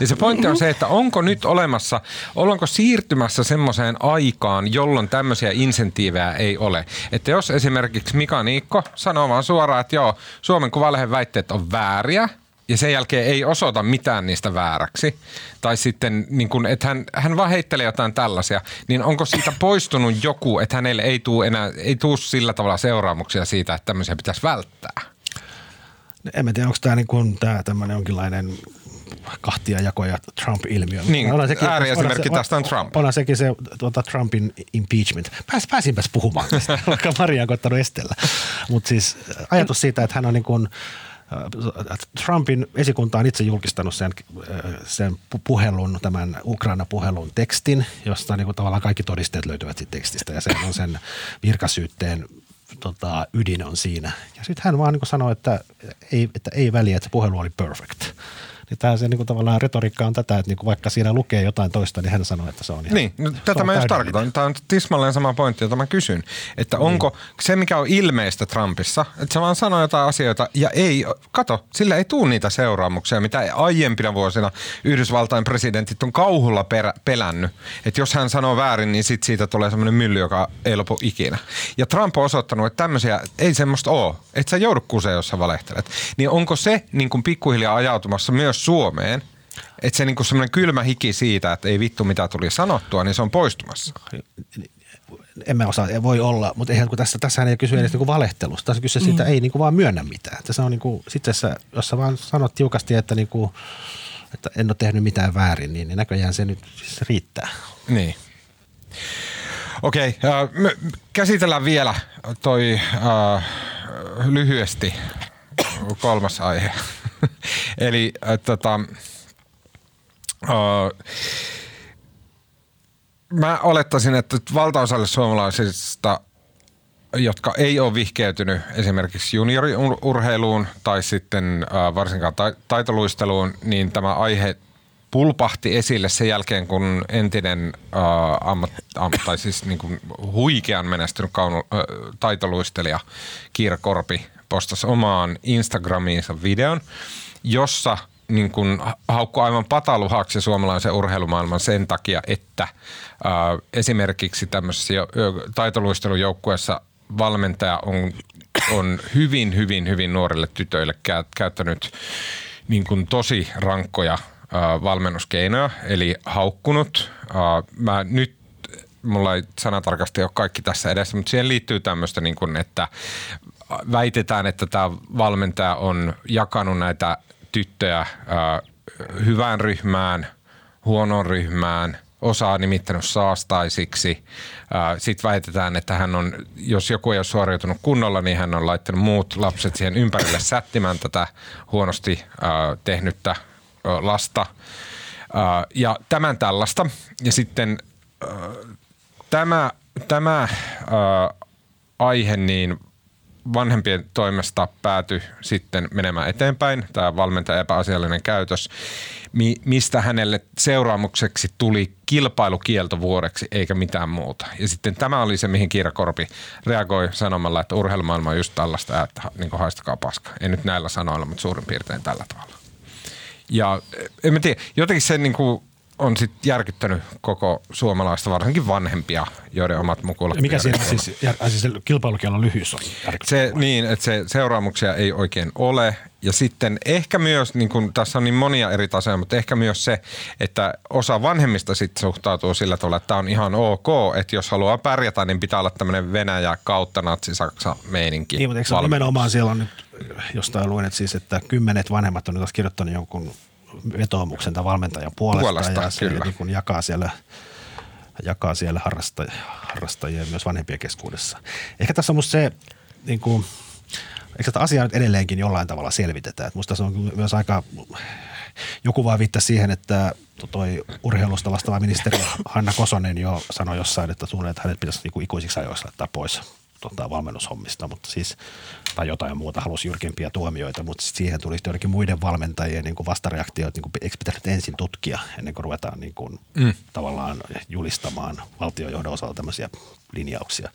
Ja se pointti on se, että onko nyt olemassa, ollaanko siirtymässä semmoiseen aikaan, jolloin tämmöisiä insentiivejä ei ole. Että jos esimerkiksi Mika Niikko sanoo vaan suoraan, että joo, Suomen Kuvalehden väitteet on vääriä – ja sen jälkeen ei osoita mitään niistä vääräksi, tai sitten niin kun, että hän, hän vaan heittelee jotain tällaisia, niin onko siitä poistunut joku, että hänelle ei tule enää, ei tule sillä tavalla seuraamuksia siitä, että tämmöisiä pitäisi välttää? En mä tiedä, onko tämä, niin tämmöinen jonkinlainen kahtia jako ja Trump-ilmiö. Niin, sekin, ääriesimerkki se, tästä on Trump. Onhan sekin se tuota, Trumpin impeachment. Pääs, pääsinpäs puhumaan tästä, vaikka Maria on koittanut estellä. Mutta siis ajatus siitä, että hän on niin kuin – Trumpin esikunta on itse julkistanut sen, sen puhelun, tämän Ukraina-puhelun tekstin, josta niin kuin tavallaan kaikki todisteet löytyvät siitä tekstistä ja se on sen virkasyytteen tota, ydin on siinä. Ja sitten hän vaan niin sanoi, että ei, että ei väliä, että se puhelu oli perfect. Niin tämä se niin kuin tavallaan retoriikka on tätä, että niin kuin vaikka siinä lukee jotain toista, niin hän sanoo, että se on ihan, Niin, no, tätä on mä just tarkoitan. Tämä on tismalleen sama pointti, jota mä kysyn. Että onko se, mikä on ilmeistä Trumpissa, että se vaan sanoo jotain asioita ja ei, kato, sillä ei tule niitä seuraamuksia, mitä aiempina vuosina Yhdysvaltain presidentit on kauhulla perä, pelännyt. Että jos hän sanoo väärin, niin sit siitä tulee semmoinen mylly, joka ei lopu ikinä. Ja Trump on osoittanut, että tämmöisiä ei semmoista ole. Että sä joudu kuseen, jos sä valehtelet. Niin onko se niin kuin pikkuhiljaa ajautumassa myös Suomeen, että se niinku semmoinen kylmä hiki siitä, että ei vittu mitä tuli sanottua, niin se on poistumassa. En mä osaa, voi olla, mutta eihän kun tässä, tässähän ei kysy edes niinku valehtelusta. Tässä kyse siitä ei niinku vaan myönnä mitään. Tässä on niinku, sitten jos sä vaan sanot tiukasti, että, niinku, että en ole tehnyt mitään väärin, niin, niin näköjään se nyt siis riittää. Niin. Okei, äh, me käsitellään vielä toi äh, lyhyesti kolmas aihe. Eli äh, tota, äh, mä olettaisin, että valtaosalle suomalaisista jotka ei ole vihkeytynyt esimerkiksi junioriurheiluun tai sitten äh, varsinkaan ta- taitoluisteluun, niin tämä aihe pulpahti esille sen jälkeen, kun entinen äh, ammat, am, tai siis niin kuin huikean menestynyt kaunu, äh, taitoluistelija Kiira Korpi postasi omaan Instagramiinsa videon, jossa niin kuin haukku aivan pataluhaksi suomalaisen urheilumaailman sen takia, että äh, esimerkiksi tämmöisessä taitoluistelujoukkueessa valmentaja on, on hyvin, hyvin, hyvin nuorille tytöille kä- käyttänyt niin kuin tosi rankkoja äh, valmennuskeinoja, eli haukkunut. Äh, mä nyt mulla ei sanatarkasti ole kaikki tässä edessä, mutta siihen liittyy tämmöistä, niin kuin, että väitetään, että tämä valmentaja on jakanut näitä tyttöjä hyvään ryhmään, huonoon ryhmään, osaa nimittänyt saastaisiksi. Sitten väitetään, että hän on, jos joku ei ole suoriutunut kunnolla, niin hän on laittanut muut lapset siihen ympärille sättimään tätä huonosti tehnyttä lasta. Ja tämän tällaista. Ja sitten tämä, tämä aihe niin vanhempien toimesta päätyi sitten menemään eteenpäin, tämä valmentajan epäasiallinen käytös, mi- mistä hänelle seuraamukseksi tuli kilpailukielto vuodeksi eikä mitään muuta. Ja sitten tämä oli se, mihin Kiira Korpi reagoi sanomalla, että urheilumaailma on just tällaista, että niin haistakaa paska. Ei nyt näillä sanoilla, mutta suurin piirtein tällä tavalla. Ja eh, en mä tiedä, jotenkin se niin kuin on sitten järkyttänyt koko suomalaista, varsinkin vanhempia, joiden omat mukulat. Mikä siinä siis, ja, siis se kilpailukielon lyhyys on? se, niin, että se seuraamuksia ei oikein ole. Ja sitten ehkä myös, niin kun tässä on niin monia eri tasoja, mutta ehkä myös se, että osa vanhemmista sitten suhtautuu sillä tavalla, että tämä on ihan ok, että jos haluaa pärjätä, niin pitää olla tämmöinen Venäjä kautta natsi-Saksa meininki. Niin, mutta eikö se nimenomaan siellä on nyt, jostain luin, että, siis, että kymmenet vanhemmat on nyt taas kirjoittanut jonkun vetoomuksen tai valmentajan puolesta, Puolesta, ja se kyllä. niin kuin jakaa siellä, jakaa siellä harrastaj- harrastajia myös vanhempien keskuudessa. Ehkä tässä on musta se, niin kuin, eikö tätä asiaa nyt edelleenkin jollain tavalla selvitetään. Että musta se on myös aika, joku vaan viittasi siihen, että toi urheilusta vastaava ministeri Hanna Kosonen jo sanoi jossain, että tuntuu, että hänet pitäisi niin kuin ikuisiksi ajoiksi laittaa pois tota, valmennushommista, mutta siis, tai jotain muuta, halusi jyrkempiä tuomioita, mutta siihen tuli sitten joidenkin muiden valmentajien niin kuin vastareaktioita, niin kuin, eikö pitänyt ensin tutkia ennen kuin ruvetaan niin kuin, mm. tavallaan julistamaan valtiojohdon osalta tämmöisiä linjauksia.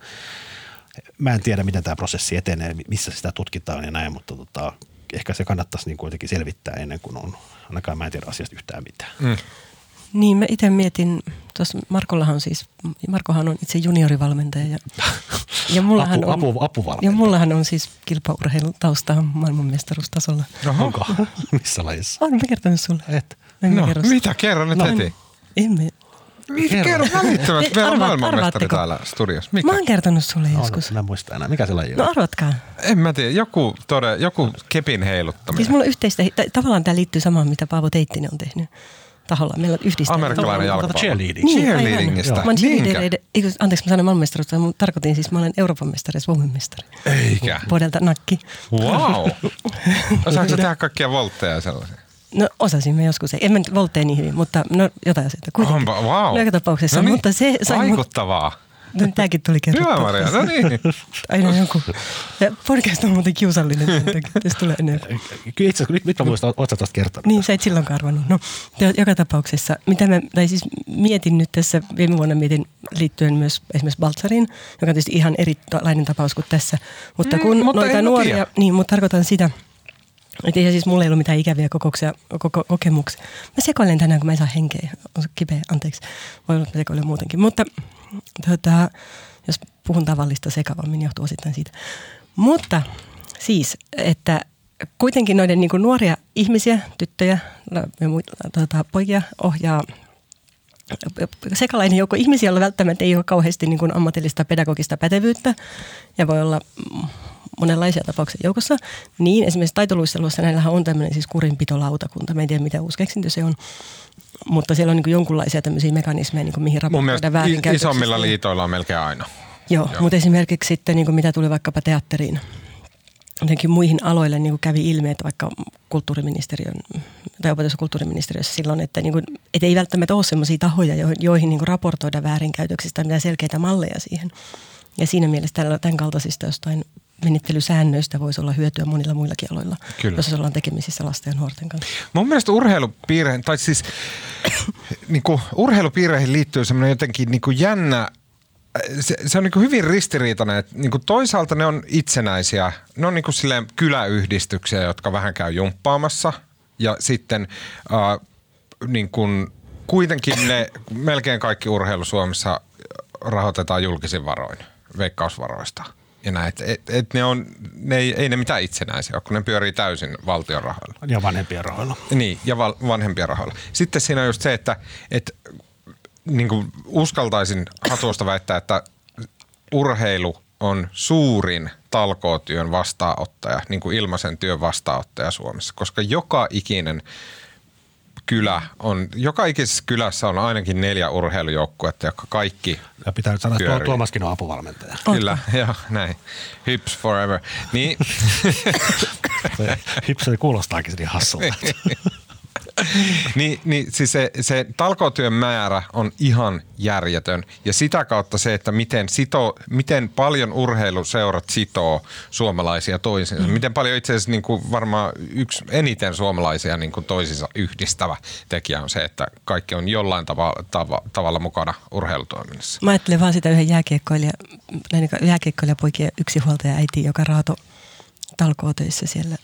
Mä en tiedä, miten tämä prosessi etenee, missä sitä tutkitaan ja näin, mutta tota, ehkä se kannattaisi niin kuitenkin selvittää ennen kuin on, ainakaan mä en tiedä asiasta yhtään mitään. Mm. Niin, mä itse mietin, tuossa Markollahan on siis, Markohan on itse juniorivalmentaja ja, ja mullahan Apu, on, apu, apuvalmentaja. ja mullahan on siis kilpaurheilutausta maailmanmestaruustasolla. Onko? Missä lajissa? Olen mä kertonut sulle. Et. En mä No, kerro. mitä? Kerro nyt No. heti. En mä. Mitä? Kerro. Kerro välittömästi. Meillä on maailmanmestari täällä studiossa. Mikä? Mä oon kertonut sulle On, joskus. en mä muista enää. Mikä se laji on? No arvatkaa. En mä tiedä. Joku, tode, joku kepin heiluttaminen. Siis mulla on yhteistä, t- tavallaan tämä liittyy samaan, mitä Paavo Teittinen on tehnyt taholla. Meillä on yhdistää. Amerikkalainen jalkapallo. cheerleading. Niin, Cheerleadingistä. aivan. Mä cheerleadereiden, eikö, anteeksi mä sanoin maailmanmestaruutta, mutta tarkoitin siis, mä olen Euroopan mestari ja Suomen mestari. Eikä. Vuodelta nakki. Wow. Osaatko tehdä kaikkia voltteja ja sellaisia? No osasin mä joskus, en mä nyt voltteen niin hyvin, mutta no jotain asioita kuitenkin. Onpa, wow. No, joka tapauksessa, no niin, mutta se sai mut, Vaikuttavaa. No, tämäkin tuli kerrottua. Hyvä Maria, no niin. Aina joku. Ja podcast on muuten kiusallinen, jos tulee enemmän. Kyllä itse asiassa, nyt, mä muistan, oot sä tuosta kertonut? Niin, sä et silloin karvannut. No, jo- joka tapauksessa, mitä mä, tai siis mietin nyt tässä, viime vuonna mietin liittyen myös esimerkiksi Baltzariin, joka on tietysti ihan erilainen tapaus kuin tässä. Mutta Mm, kun mutta noita nuoria, tiedä. niin, mutta tarkoitan sitä, että eihän siis mulla ei ollut mitään ikäviä kokouksia, koko, kokemuksia. Mä sekoilen tänään, kun mä en saa henkeä. On se kipeä, anteeksi. Voi olla, että mä sekoilen muutenkin. Mutta tota, jos puhun tavallista sekavammin, johtuu osittain siitä. Mutta siis, että kuitenkin noiden niin nuoria ihmisiä, tyttöjä ja muita tota, poikia ohjaa sekalainen joukko ihmisiä, joilla välttämättä ei ole kauheasti niin kuin ammatillista pedagogista pätevyyttä ja voi olla monenlaisia tapauksia joukossa. Niin esimerkiksi taitoluistelussa näillähän on tämmöinen siis kurinpitolautakunta. Mä en tiedä, mitä uusi keksintö se on. Mutta siellä on niin jonkunlaisia tämmöisiä mekanismeja, niin kuin mihin i- väärinkäytöksistä. isommilla liitoilla on melkein aina. Joo, Joo. Mutta esimerkiksi sitten niin kuin mitä tuli vaikkapa teatteriin, jotenkin muihin aloille niin kuin kävi ilmi, että vaikka kulttuuriministeriön tai opetus- ja kulttuuriministeriössä silloin, että, niin kuin, että ei välttämättä ole sellaisia tahoja, joihin, joihin niin kuin raportoida väärinkäytöksistä tai mitään selkeitä malleja siihen. Ja siinä mielessä tämän kaltaisista jostain menettelysäännöistä voisi olla hyötyä monilla muillakin aloilla, Kyllä. jos ollaan tekemisissä lasten ja nuorten kanssa. Mun mielestä urheilupiireihin, tai siis niin kuin, urheilupiireihin liittyy semmoinen jotenkin niin kuin jännä, se, se on niin hyvin ristiriitainen, että niin toisaalta ne on itsenäisiä, ne on niin kuin silleen kyläyhdistyksiä, jotka vähän käy jumppaamassa ja sitten äh, niin kuin, kuitenkin ne melkein kaikki urheilu Suomessa rahoitetaan julkisin varoin, veikkausvaroista. Ja näin, et, et, et ne on, ne ei, ei ne mitään itsenäisiä ole, kun ne pyörii täysin valtion rahoilla. Ja vanhempien rahoilla. Niin, ja val- vanhempien rahoilla. Sitten siinä on just se, että, että niin kuin uskaltaisin hatuosta väittää, että urheilu on suurin talkootyön vastaanottaja, niin kuin ilmaisen työn vastaanottaja Suomessa, koska joka ikinen kylä on, joka ikisessä kylässä on ainakin neljä urheilujoukkuetta, jotka kaikki Ja pitää nyt sanoa, että tuo Pyörii. Tuomaskin on apuvalmentaja. Kyllä, joo, näin. Hyps forever. Niin, Se Hipseli kuulostaakin niin hassulta. niin, niin siis se, se talkootyön määrä on ihan järjetön. Ja sitä kautta se, että miten, sito, miten paljon urheiluseurat sitoo suomalaisia toisiinsa. Mm. Miten paljon itse asiassa niin kuin varmaan yksi eniten suomalaisia niin kuin toisiinsa yhdistävä tekijä on se, että kaikki on jollain tava, tava, tavalla mukana urheilutoiminnassa. Mä ajattelen vaan sitä yhden jääkiekkoilija, näin jääkiekkoilijapoikien yksinhuoltaja äiti, joka raato talkootöissä siellä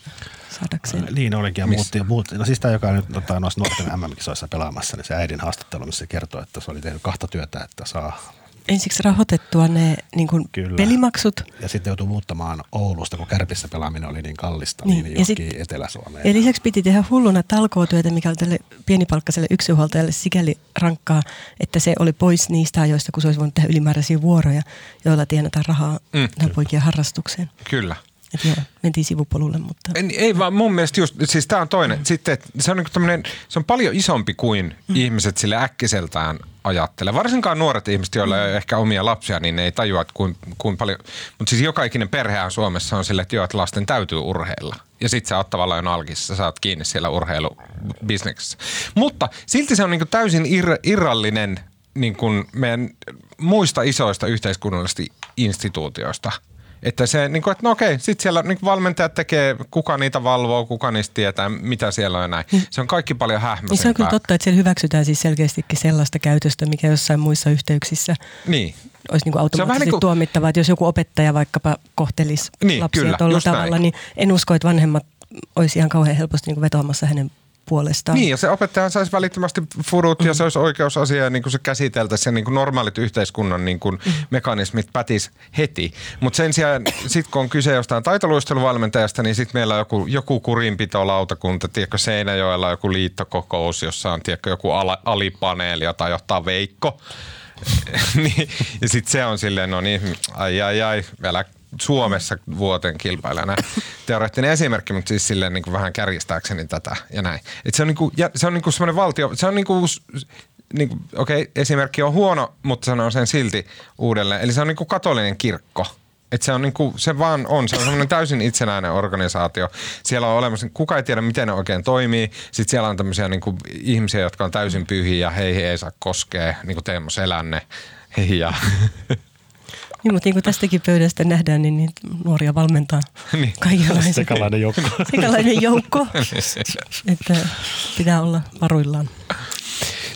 saadakseen. Niin olikin ja muutti, muutti. No siis tämä, joka nyt tota, noissa nuorten MM-kisoissa pelaamassa, niin se äidin haastattelu, missä se kertoi, että se oli tehnyt kahta työtä, että saa. Ensiksi rahoitettua ne niin kuin Kyllä. pelimaksut. Ja sitten joutui muuttamaan Oulusta, kun Kärpissä pelaaminen oli niin kallista, Niin, niin, ja niin sit- johonkin Etelä-Suomeen. Ja lisäksi piti tehdä hulluna talkootyötä, mikä oli tälle pienipalkkaiselle yksinhuoltajalle sikäli rankkaa, että se oli pois niistä ajoista, kun se olisi voinut tehdä ylimääräisiä vuoroja, joilla tienataan rahaa mm. poikien harrastukseen. Kyllä. Kyllä. Et joo, mentiin sivupolulle, mutta... Ei, ei vaan mun mielestä just, siis tämä on toinen. Mm. Sitten että se on niinku se on paljon isompi kuin mm. ihmiset sille äkkiseltään ajattelee. Varsinkaan nuoret ihmiset, joilla ei ole ehkä omia lapsia, niin ne ei tajua, että kuin, kuin paljon. Mutta siis joka ikinen perhehän Suomessa on sille, että joo, että lasten täytyy urheilla. Ja sit sä oot tavallaan jo nalkissa, sä oot kiinni siellä urheilubisneksessä. Mutta silti se on niinku täysin ir, irrallinen niin kuin meidän muista isoista yhteiskunnallisista instituutioista. Että se, niin kuin, että no okei, sitten siellä niin kuin valmentajat tekee, kuka niitä valvoo, kuka niistä tietää, mitä siellä on näin. Se on kaikki paljon Niin se on kyllä hähmäisempää. totta, että siellä hyväksytään siis selkeästikin sellaista käytöstä, mikä jossain muissa yhteyksissä Niin, olisi niin kuin automaattisesti niin kuin- tuomittavaa, että jos joku opettaja vaikkapa kohtelisi Niin, lapsia kyllä, tuolla tavalla, näin. niin en usko, että vanhemmat olisi ihan kauhean helposti niin kuin vetoamassa hänen puolestaan. Niin, ja se opettaja saisi välittömästi furut ja se olisi oikeusasia ja niin kuin se käsiteltäisiin ja niin kuin normaalit yhteiskunnan niin kuin mekanismit pätis heti. Mutta sen sijaan, sit kun on kyse jostain taitoluisteluvalmentajasta, niin sitten meillä on joku, joku kurinpitolautakunta, tiedätkö Seinäjoella joku liittokokous, jossa on tiedätkö, joku ala, alipaneeli, jota johtaa Veikko. niin, ja sitten se on silleen, no niin, ai ai ai, vielä Suomessa vuoteen kilpailijana. Teoreettinen esimerkki, mutta siis silleen niin kuin vähän kärjistääkseni tätä ja näin. Et se on, niin kuin, ja se on niin kuin semmoinen valtio, se on niin kuin, niin kuin okei, okay, esimerkki on huono, mutta sanon sen silti uudelleen. Eli se on niin kuin katolinen kirkko. Et se, on niinku, se vaan on, se on semmoinen täysin itsenäinen organisaatio. Siellä on olemassa, kuka ei tiedä miten ne oikein toimii. Sitten siellä on tämmöisiä niinku ihmisiä, jotka on täysin pyhiä heihin ei saa koskea, niin kuin Teemu Selänne. Ja Niin, mutta niin kuin tästäkin pöydästä nähdään, niin niitä nuoria valmentaa Niin. kaikenlaisia. Sekalainen joukko. Sekalainen joukko, että pitää olla varuillaan.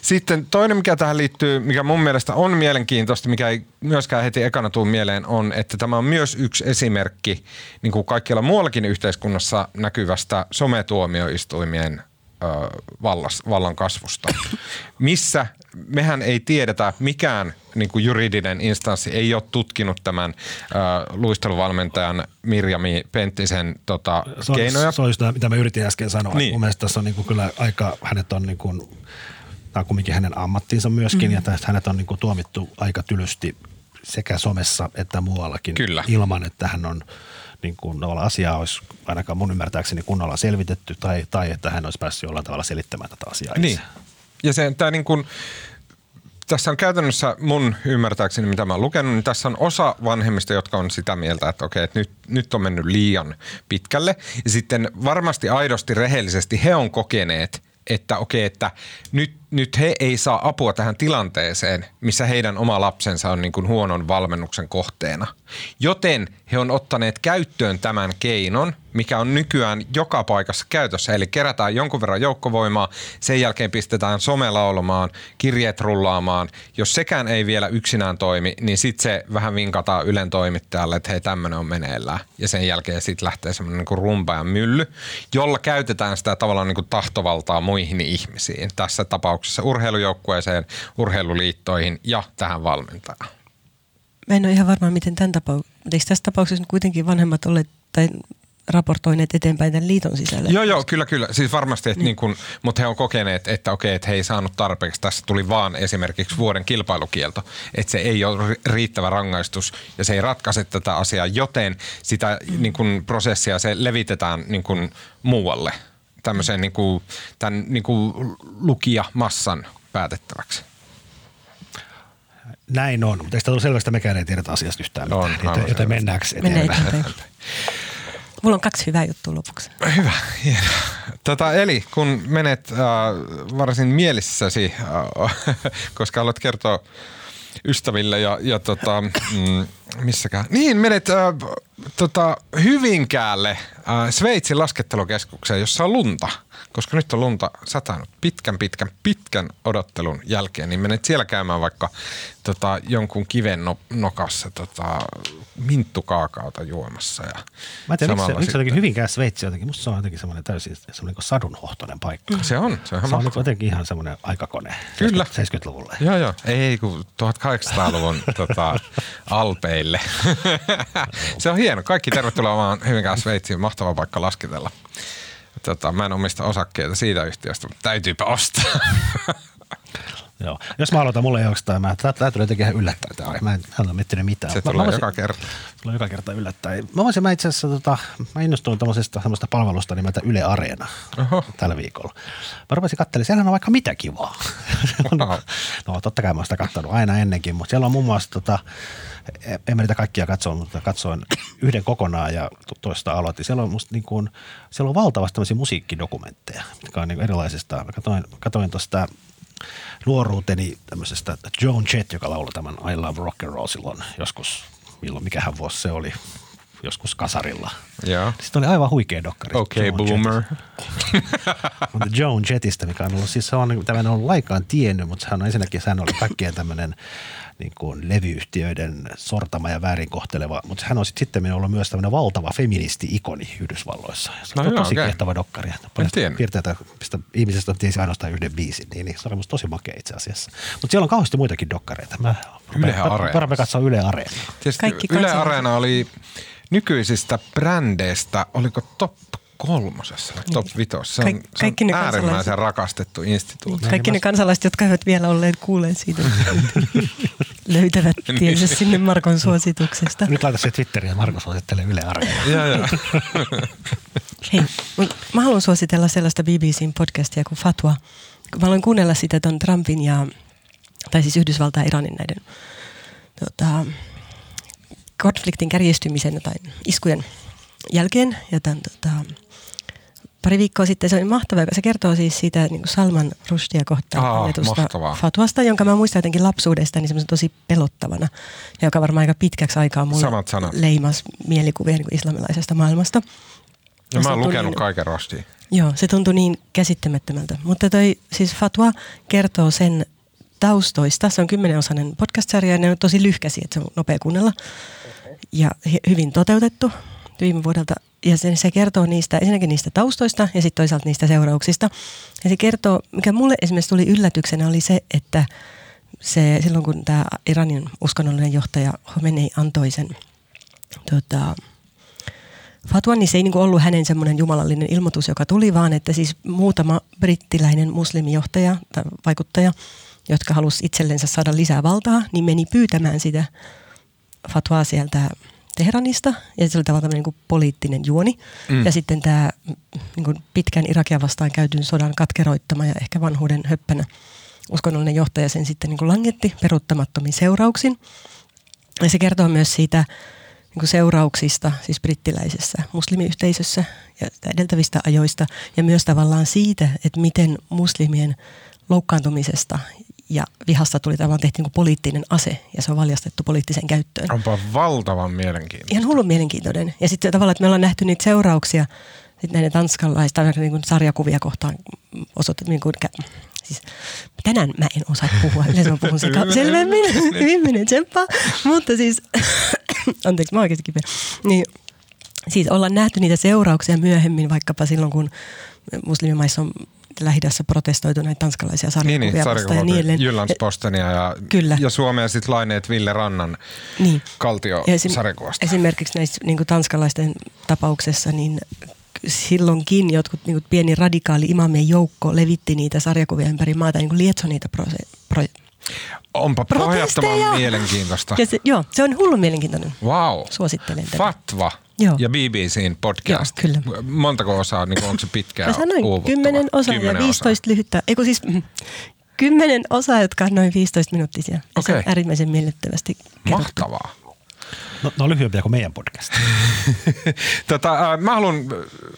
Sitten toinen, mikä tähän liittyy, mikä mun mielestä on mielenkiintoista, mikä ei myöskään heti ekana tuu mieleen, on, että tämä on myös yksi esimerkki niin kuin kaikkialla muuallakin yhteiskunnassa näkyvästä sometuomioistuimien vallas, vallan kasvusta, missä mehän ei tiedetä, mikään niin kuin juridinen instanssi ei ole tutkinut tämän ö, luisteluvalmentajan Mirjami Penttisen tota, Se on, keinoja. se on just mitä mä yritin äsken sanoa. Niin. Niin. Mun mielestä tässä on niin kuin kyllä aika, hänet on niin kuin, tämä on kumminkin hänen ammattinsa myöskin, mm. ja tästä hänet on niin kuin tuomittu aika tylysti sekä somessa että muuallakin. Kyllä. Ilman, että hän on niin kuin asiaa olisi ainakaan mun ymmärtääkseni kunnolla selvitetty tai, tai että hän olisi päässyt jollain tavalla selittämään tätä asiaa. Niin. Ja se, tämä niin kuin, tässä on käytännössä mun ymmärtääkseni, mitä mä oon lukenut, niin tässä on osa vanhemmista, jotka on sitä mieltä, että okei, että nyt, nyt on mennyt liian pitkälle. Ja sitten varmasti aidosti, rehellisesti he on kokeneet, että okei, että nyt, nyt he ei saa apua tähän tilanteeseen, missä heidän oma lapsensa on niin kuin huonon valmennuksen kohteena. Joten he on ottaneet käyttöön tämän keinon, mikä on nykyään joka paikassa käytössä. Eli kerätään jonkun verran joukkovoimaa, sen jälkeen pistetään some laulamaan, kirjeet rullaamaan. Jos sekään ei vielä yksinään toimi, niin sitten se vähän vinkataan Ylen toimittajalle, että hei tämmöinen on meneillään. Ja sen jälkeen sitten lähtee semmoinen niin rumpa ja mylly, jolla käytetään sitä tavallaan niin kuin tahtovaltaa muihin ihmisiin. Tässä tapauksessa urheilujoukkueeseen, urheiluliittoihin ja tähän valmentajaan. Mä en ole ihan varma, miten tämän tapauksessa, eikö tässä tapauksessa kuitenkin vanhemmat olleet tai raportoineet eteenpäin tämän liiton sisällä? Joo, joo, kyllä, kyllä. Siis varmasti, että niin. Niin mutta he on kokeneet, että okei, että he ei saanut tarpeeksi. Tässä tuli vaan esimerkiksi vuoden kilpailukielto, että se ei ole riittävä rangaistus ja se ei ratkaise tätä asiaa, joten sitä mm. niin kuin, prosessia se levitetään niin kuin, muualle tämmöiseen niin kuin, tämän niin kuin, lukijamassan päätettäväksi. Näin on, mutta eikö tämä ole että mekään ei tiedetä asiasta yhtään On, mitään. aivan Joten, joten mennäänkö Mennään eteenpäin? eteenpäin. Mulla on kaksi hyvää juttua lopuksi. Hyvä, hienoa. Tota, eli kun menet äh, varsin mielissäsi, äh, koska haluat kertoa ystäville ja, ja tota, mm, missäkään. Niin, menet äh, tota, Hyvinkäälle äh, Sveitsin laskettelukeskukseen, jossa on lunta. Koska nyt on lunta satanut pitkän, pitkän, pitkän odottelun jälkeen, niin menet siellä käymään vaikka tota, jonkun kiven no, nokassa tota, minttukaakaota juomassa. Ja Mä en tiedä, miksi, miksi jotenkin Hyvinkään Sveitsi jotenkin, musta se on jotenkin semmoinen täysin semmoinen niin sadunhohtoinen paikka. Se on, se on Se on niin mahtavaa. jotenkin ihan semmoinen aikakone Kyllä. 70-luvulle. Joo, joo. Ei kun 1800-luvun tota, alpeille. se on hieno. Kaikki tervetuloa vaan Hyvinkään Sveitsiin. Mahtava paikka lasketella. Tota, mä en omista osakkeita siitä yhtiöstä, mutta täytyypä ostaa. Joo. Jos mä aloitan, mulle ei oikeastaan, mä, tää, tää tulee jotenkin ihan yllättäen tää aihe. Mä en, en ole miettinyt mitään. Se tulee mä voisin- joka kerta. Tulee joka kerta yllättäen. Mä voisin, mä itse asiassa, tota, mä innostuin tämmöisestä semmoista palvelusta nimeltä Yle Areena Oho. tällä viikolla. Mä rupesin katselemaan, siellä on vaikka mitä kivaa. Wow. no totta kai mä oon sitä katsonut aina ennenkin, mutta siellä on muun muassa, tota, en mä niitä kaikkia katsoa, mutta katsoin yhden kokonaan ja to- toista aloitin. Siellä on, musta niin kuin, siellä on valtavasti tämmöisiä musiikkidokumentteja, mitkä on niin erilaisista. Mä katsoin, katsoin tuosta nuoruuteni tämmöisestä Joan Jett, joka lauloi tämän I Love Rock and Roll silloin joskus, milloin, mikähän vuosi se oli, joskus kasarilla. Joo. Sitten oli aivan huikea dokkari. Okei, Joan boomer. mutta Joan Jettistä, mikä on ollut, siis se on, tämä en ollut laikaan tiennyt, mutta sehän on ensinnäkin, sehän oli kaikkien tämmöinen niin kuin levyyhtiöiden sortama ja väärin kohteleva, mutta hän on sit sitten ollut myös tämmöinen valtava feministi-ikoni Yhdysvalloissa. Se on No joo, tosi okei. kiehtova dokkari. Piirteitä, mistä ihmisestä tiesi ainoastaan yhden biisin, niin, niin se oli musta tosi makea itse asiassa. Mutta siellä on kauheasti muitakin dokkareita. Mä Yle rupean- katsoa Yle Areena. Tietysti Kaikki Yle. Areena oli nykyisistä brändeistä, oliko top kolmosessa vai top vitosessa? Se on, Kaik- kaikki se ne on äärimmäisen kansalaiset. rakastettu instituutio. Kaikki ne kansalaiset, jotka eivät vielä olleet kuulleet siitä, löytävät Niin. tiensä sinne Markon suosituksesta. Nyt laita se Twitteriin ja Marko suosittelee Yle Areena. Joo, joo. Hei, mä haluan suositella sellaista BBCn podcastia kuin Fatwa. Mä haluan kuunnella sitä ton Trumpin ja, tai siis Yhdysvaltain ja Iranin näiden tota, konfliktin kärjistymisen tai iskujen jälkeen ja tämän tota, pari viikkoa sitten. Se on mahtavaa, se kertoo siis siitä niin kuin Salman Rushdia kohtaan Aa, annetusta fatwasta, jonka mä muistan jotenkin lapsuudesta niin tosi pelottavana, ja joka varmaan aika pitkäksi aikaa mulle Samat sanat. leimas mielikuvia niin kuin islamilaisesta maailmasta. Ja mä oon lukenut niin- kaiken Rushdin. Joo, se tuntui niin käsittämättömältä. Mutta toi siis Fatwa kertoo sen taustoista. Se on kymmenenosainen podcast-sarja ja ne on tosi lyhkäisiä, että se on nopea kuunnella. Ja hyvin toteutettu viime vuodelta. Ja se, se kertoo niistä, ensinnäkin niistä taustoista ja sitten toisaalta niistä seurauksista. Ja se kertoo, mikä mulle esimerkiksi tuli yllätyksenä oli se, että se, silloin kun tämä Iranin uskonnollinen johtaja Khomeini antoi sen tota, Fatwa, niin se ei niin kuin ollut hänen semmoinen jumalallinen ilmoitus, joka tuli, vaan että siis muutama brittiläinen muslimijohtaja tai vaikuttaja, jotka halusi itsellensä saada lisää valtaa, niin meni pyytämään sitä fatwaa sieltä Teheranista, ja se oli tavallaan niin kuin poliittinen juoni. Mm. Ja sitten tämä niin kuin pitkän Irakia vastaan käytyn sodan katkeroittama ja ehkä vanhuuden höppänä uskonnollinen johtaja sen sitten niin kuin langetti peruuttamattomin seurauksin. Ja se kertoo myös siitä niin kuin seurauksista, siis brittiläisessä muslimiyhteisössä ja edeltävistä ajoista. Ja myös tavallaan siitä, että miten muslimien loukkaantumisesta ja vihasta tuli tavallaan tehty niin poliittinen ase ja se on valjastettu poliittiseen käyttöön. Onpa valtavan mielenkiintoista. Ihan hullun mielenkiintoinen. Ja sitten tavallaan, että me ollaan nähty niitä seurauksia sitten näiden tanskalaista niin kuin sarjakuvia kohtaan osoitettu. Niin kuin, siis, tänään mä en osaa puhua. Yleensä mä puhun seka- selvemmin. Hyvin menee tsemppaa. Mutta siis, anteeksi, mä oikeasti kipeä. Niin, siis ollaan nähty niitä seurauksia myöhemmin, vaikkapa silloin, kun muslimimaissa on lähidässä protestoitu näitä tanskalaisia Niin, niin, sarjakuvia vastaan ja niin edelleen. Ja, Kyllä. ja Suomea sitten laineet Ville Rannan Niin. kaltio esim- sarjakuvasta. Esimerkiksi näissä niin kuin tanskalaisten tapauksessa, niin silloinkin jotkut niin kuin pieni radikaali imamien joukko levitti niitä sarjakuvia ympäri maata, niin kuin lietsoi niitä prose, pro, Onpa pohjattoman mielenkiintoista. ja se, Joo, se on hullun mielenkiintoinen. Wow. Suosittelen tätä. Fatva Joo. ja BBCn podcast. Joo, kyllä. Montako osaa, niin onko se pitkä Mä sanoin uuvuttava? 10 osaa ja Kymmenen 15 lyhyttä, eikö siis mm, 10 osaa, jotka on noin 15 minuuttisia. Ja se on äärimmäisen miellyttävästi kerrottu. Mahtavaa. No, no lyhyempiä kuin meidän podcast. tota, äh, mä haluan äh,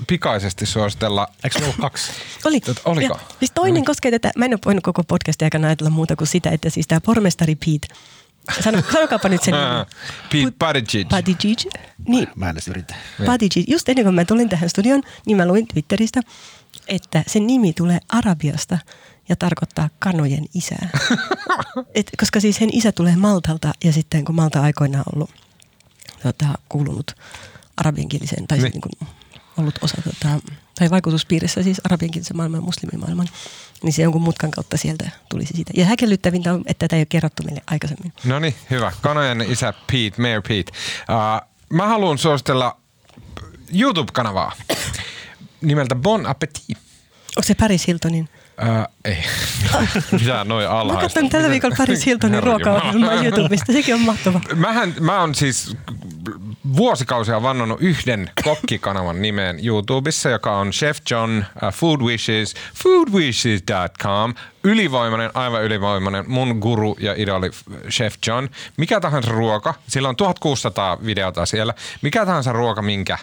pikaisesti suositella. Eikö ollut kaksi? Oli. Tot- oliko? Ja, siis toinen koskee tätä, mä en ole voinut koko podcastin aikana ajatella muuta kuin sitä, että siis tämä pormestari Pete, Sano, sanokaapa nyt sen. Pete Buttigieg. Buttigieg. Niin, Mä en yritä. Buttigieg. Just ennen kuin mä tulin tähän studioon, niin mä luin Twitteristä, että sen nimi tulee Arabiasta ja tarkoittaa kanojen isää. Et, koska siis sen isä tulee Maltalta ja sitten kun Malta aikoinaan ollut tota, kuulunut arabiankieliseen, tai Niin. niin. niin ollut osa tota, tai vaikutuspiirissä siis arabiankielisen maailman ja muslimimaailman, niin se jonkun mutkan kautta sieltä tulisi siitä. Ja häkellyttävintä on, että tätä ei ole kerrottu meille aikaisemmin. No niin, hyvä. Kanojen isä Pete, Mayor Pete. Uh, mä haluan suositella YouTube-kanavaa nimeltä Bon Appetit. Onko se Paris Hiltonin? Uh, ei. Mitä noin Mä alhaista? katson tällä viikolla Paris Hiltonin ruokaohjelmaa. YouTubesta. Sekin on mahtava. Mähän, mä oon siis vuosikausia vannonut yhden kokkikanavan nimeen YouTubessa, joka on Chef John uh, Food Wishes, foodwishes.com. Ylivoimainen, aivan ylivoimainen, mun guru ja idoli Chef John. Mikä tahansa ruoka, sillä on 1600 videota siellä, mikä tahansa ruoka, minkä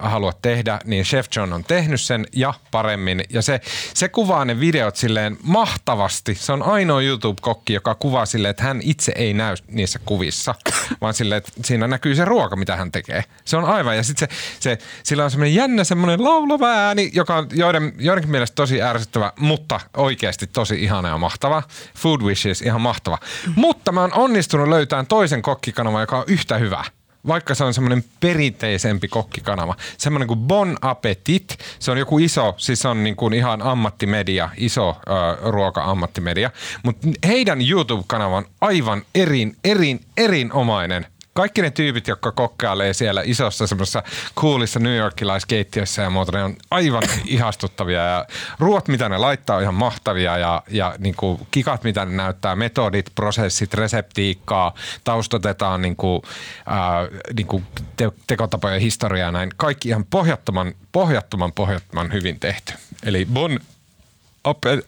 haluat tehdä, niin Chef John on tehnyt sen ja paremmin. Ja se, se kuvaa ne videot silleen mahtavasti. Se on ainoa YouTube-kokki, joka kuvaa silleen, että hän itse ei näy niissä kuvissa, vaan silleen, että siinä näkyy se ruoka, mitä hän tekee. Se on aivan. Ja sitten se, se, sillä on semmoinen jännä semmoinen laulava ääni, joka on joiden, joidenkin mielestä tosi ärsyttävä, mutta oikeasti tosi ihana ja mahtava. Food Wishes, ihan mahtava. Mutta mä oon onnistunut löytämään toisen kokkikanavan, joka on yhtä hyvä vaikka se on semmoinen perinteisempi kokkikanava, semmoinen kuin Bon Appetit, se on joku iso, siis se on niin kuin ihan ammattimedia, iso ö, ruoka-ammattimedia, mutta heidän YouTube-kanava on aivan erin, erin, erinomainen. Kaikki ne tyypit, jotka kokkailee siellä isossa semmoisessa coolissa New Yorkilaiskeittiössä ja muuta, ne on aivan ihastuttavia ja ruot, mitä ne laittaa, on ihan mahtavia ja, ja niin kuin kikat, mitä ne näyttää, metodit, prosessit, reseptiikkaa, taustotetaan niin kuin, ää, niin kuin te- tekotapojen historiaa näin. Kaikki ihan pohjattoman, pohjattoman, pohjattoman hyvin tehty. Eli Bon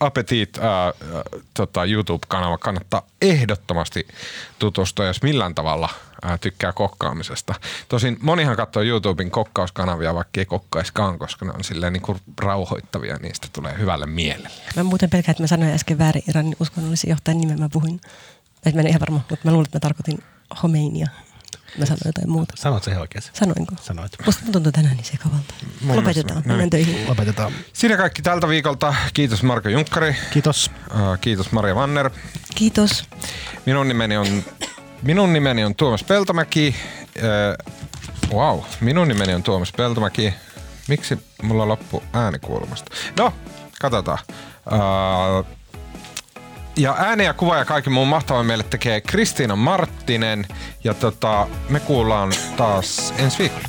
Appetit ää, tota, YouTube-kanava kannattaa ehdottomasti tutustua, jos millään tavalla ää, tykkää kokkaamisesta. Tosin monihan katsoo YouTuben kokkauskanavia, vaikka ei kokkaiskaan, koska ne on silleen niin kuin rauhoittavia, niistä tulee hyvälle mielelle. Mä muuten pelkään, että mä sanoin äsken väärin Iranin uskonnollisen johtajan nimen mä puhuin. Et mä en ihan varma, mutta mä luulen, että mä tarkoitin Homeinia. Mä sanoin jotain muuta. Sanoit se oikein? Sanoinko? Sanoit. Musta tuntuu tänään niin sekavalta. Mun Lopetetaan, mielestä- mennään töihin. Lopetetaan. Siinä kaikki tältä viikolta. Kiitos Marko Junkkari. Kiitos. Kiitos Maria Manner. Kiitos. Minun nimeni on, minun nimeni on Tuomas Peltomäki. Äh, wow, minun nimeni on Tuomas Peltomäki. Miksi mulla loppu äänikulmasta? No, katsotaan. Äh, ja ääni ja kuva ja kaikki muun mahtavan meille tekee Kristiina Marttinen. Ja tota, me kuullaan taas ensi viikolla.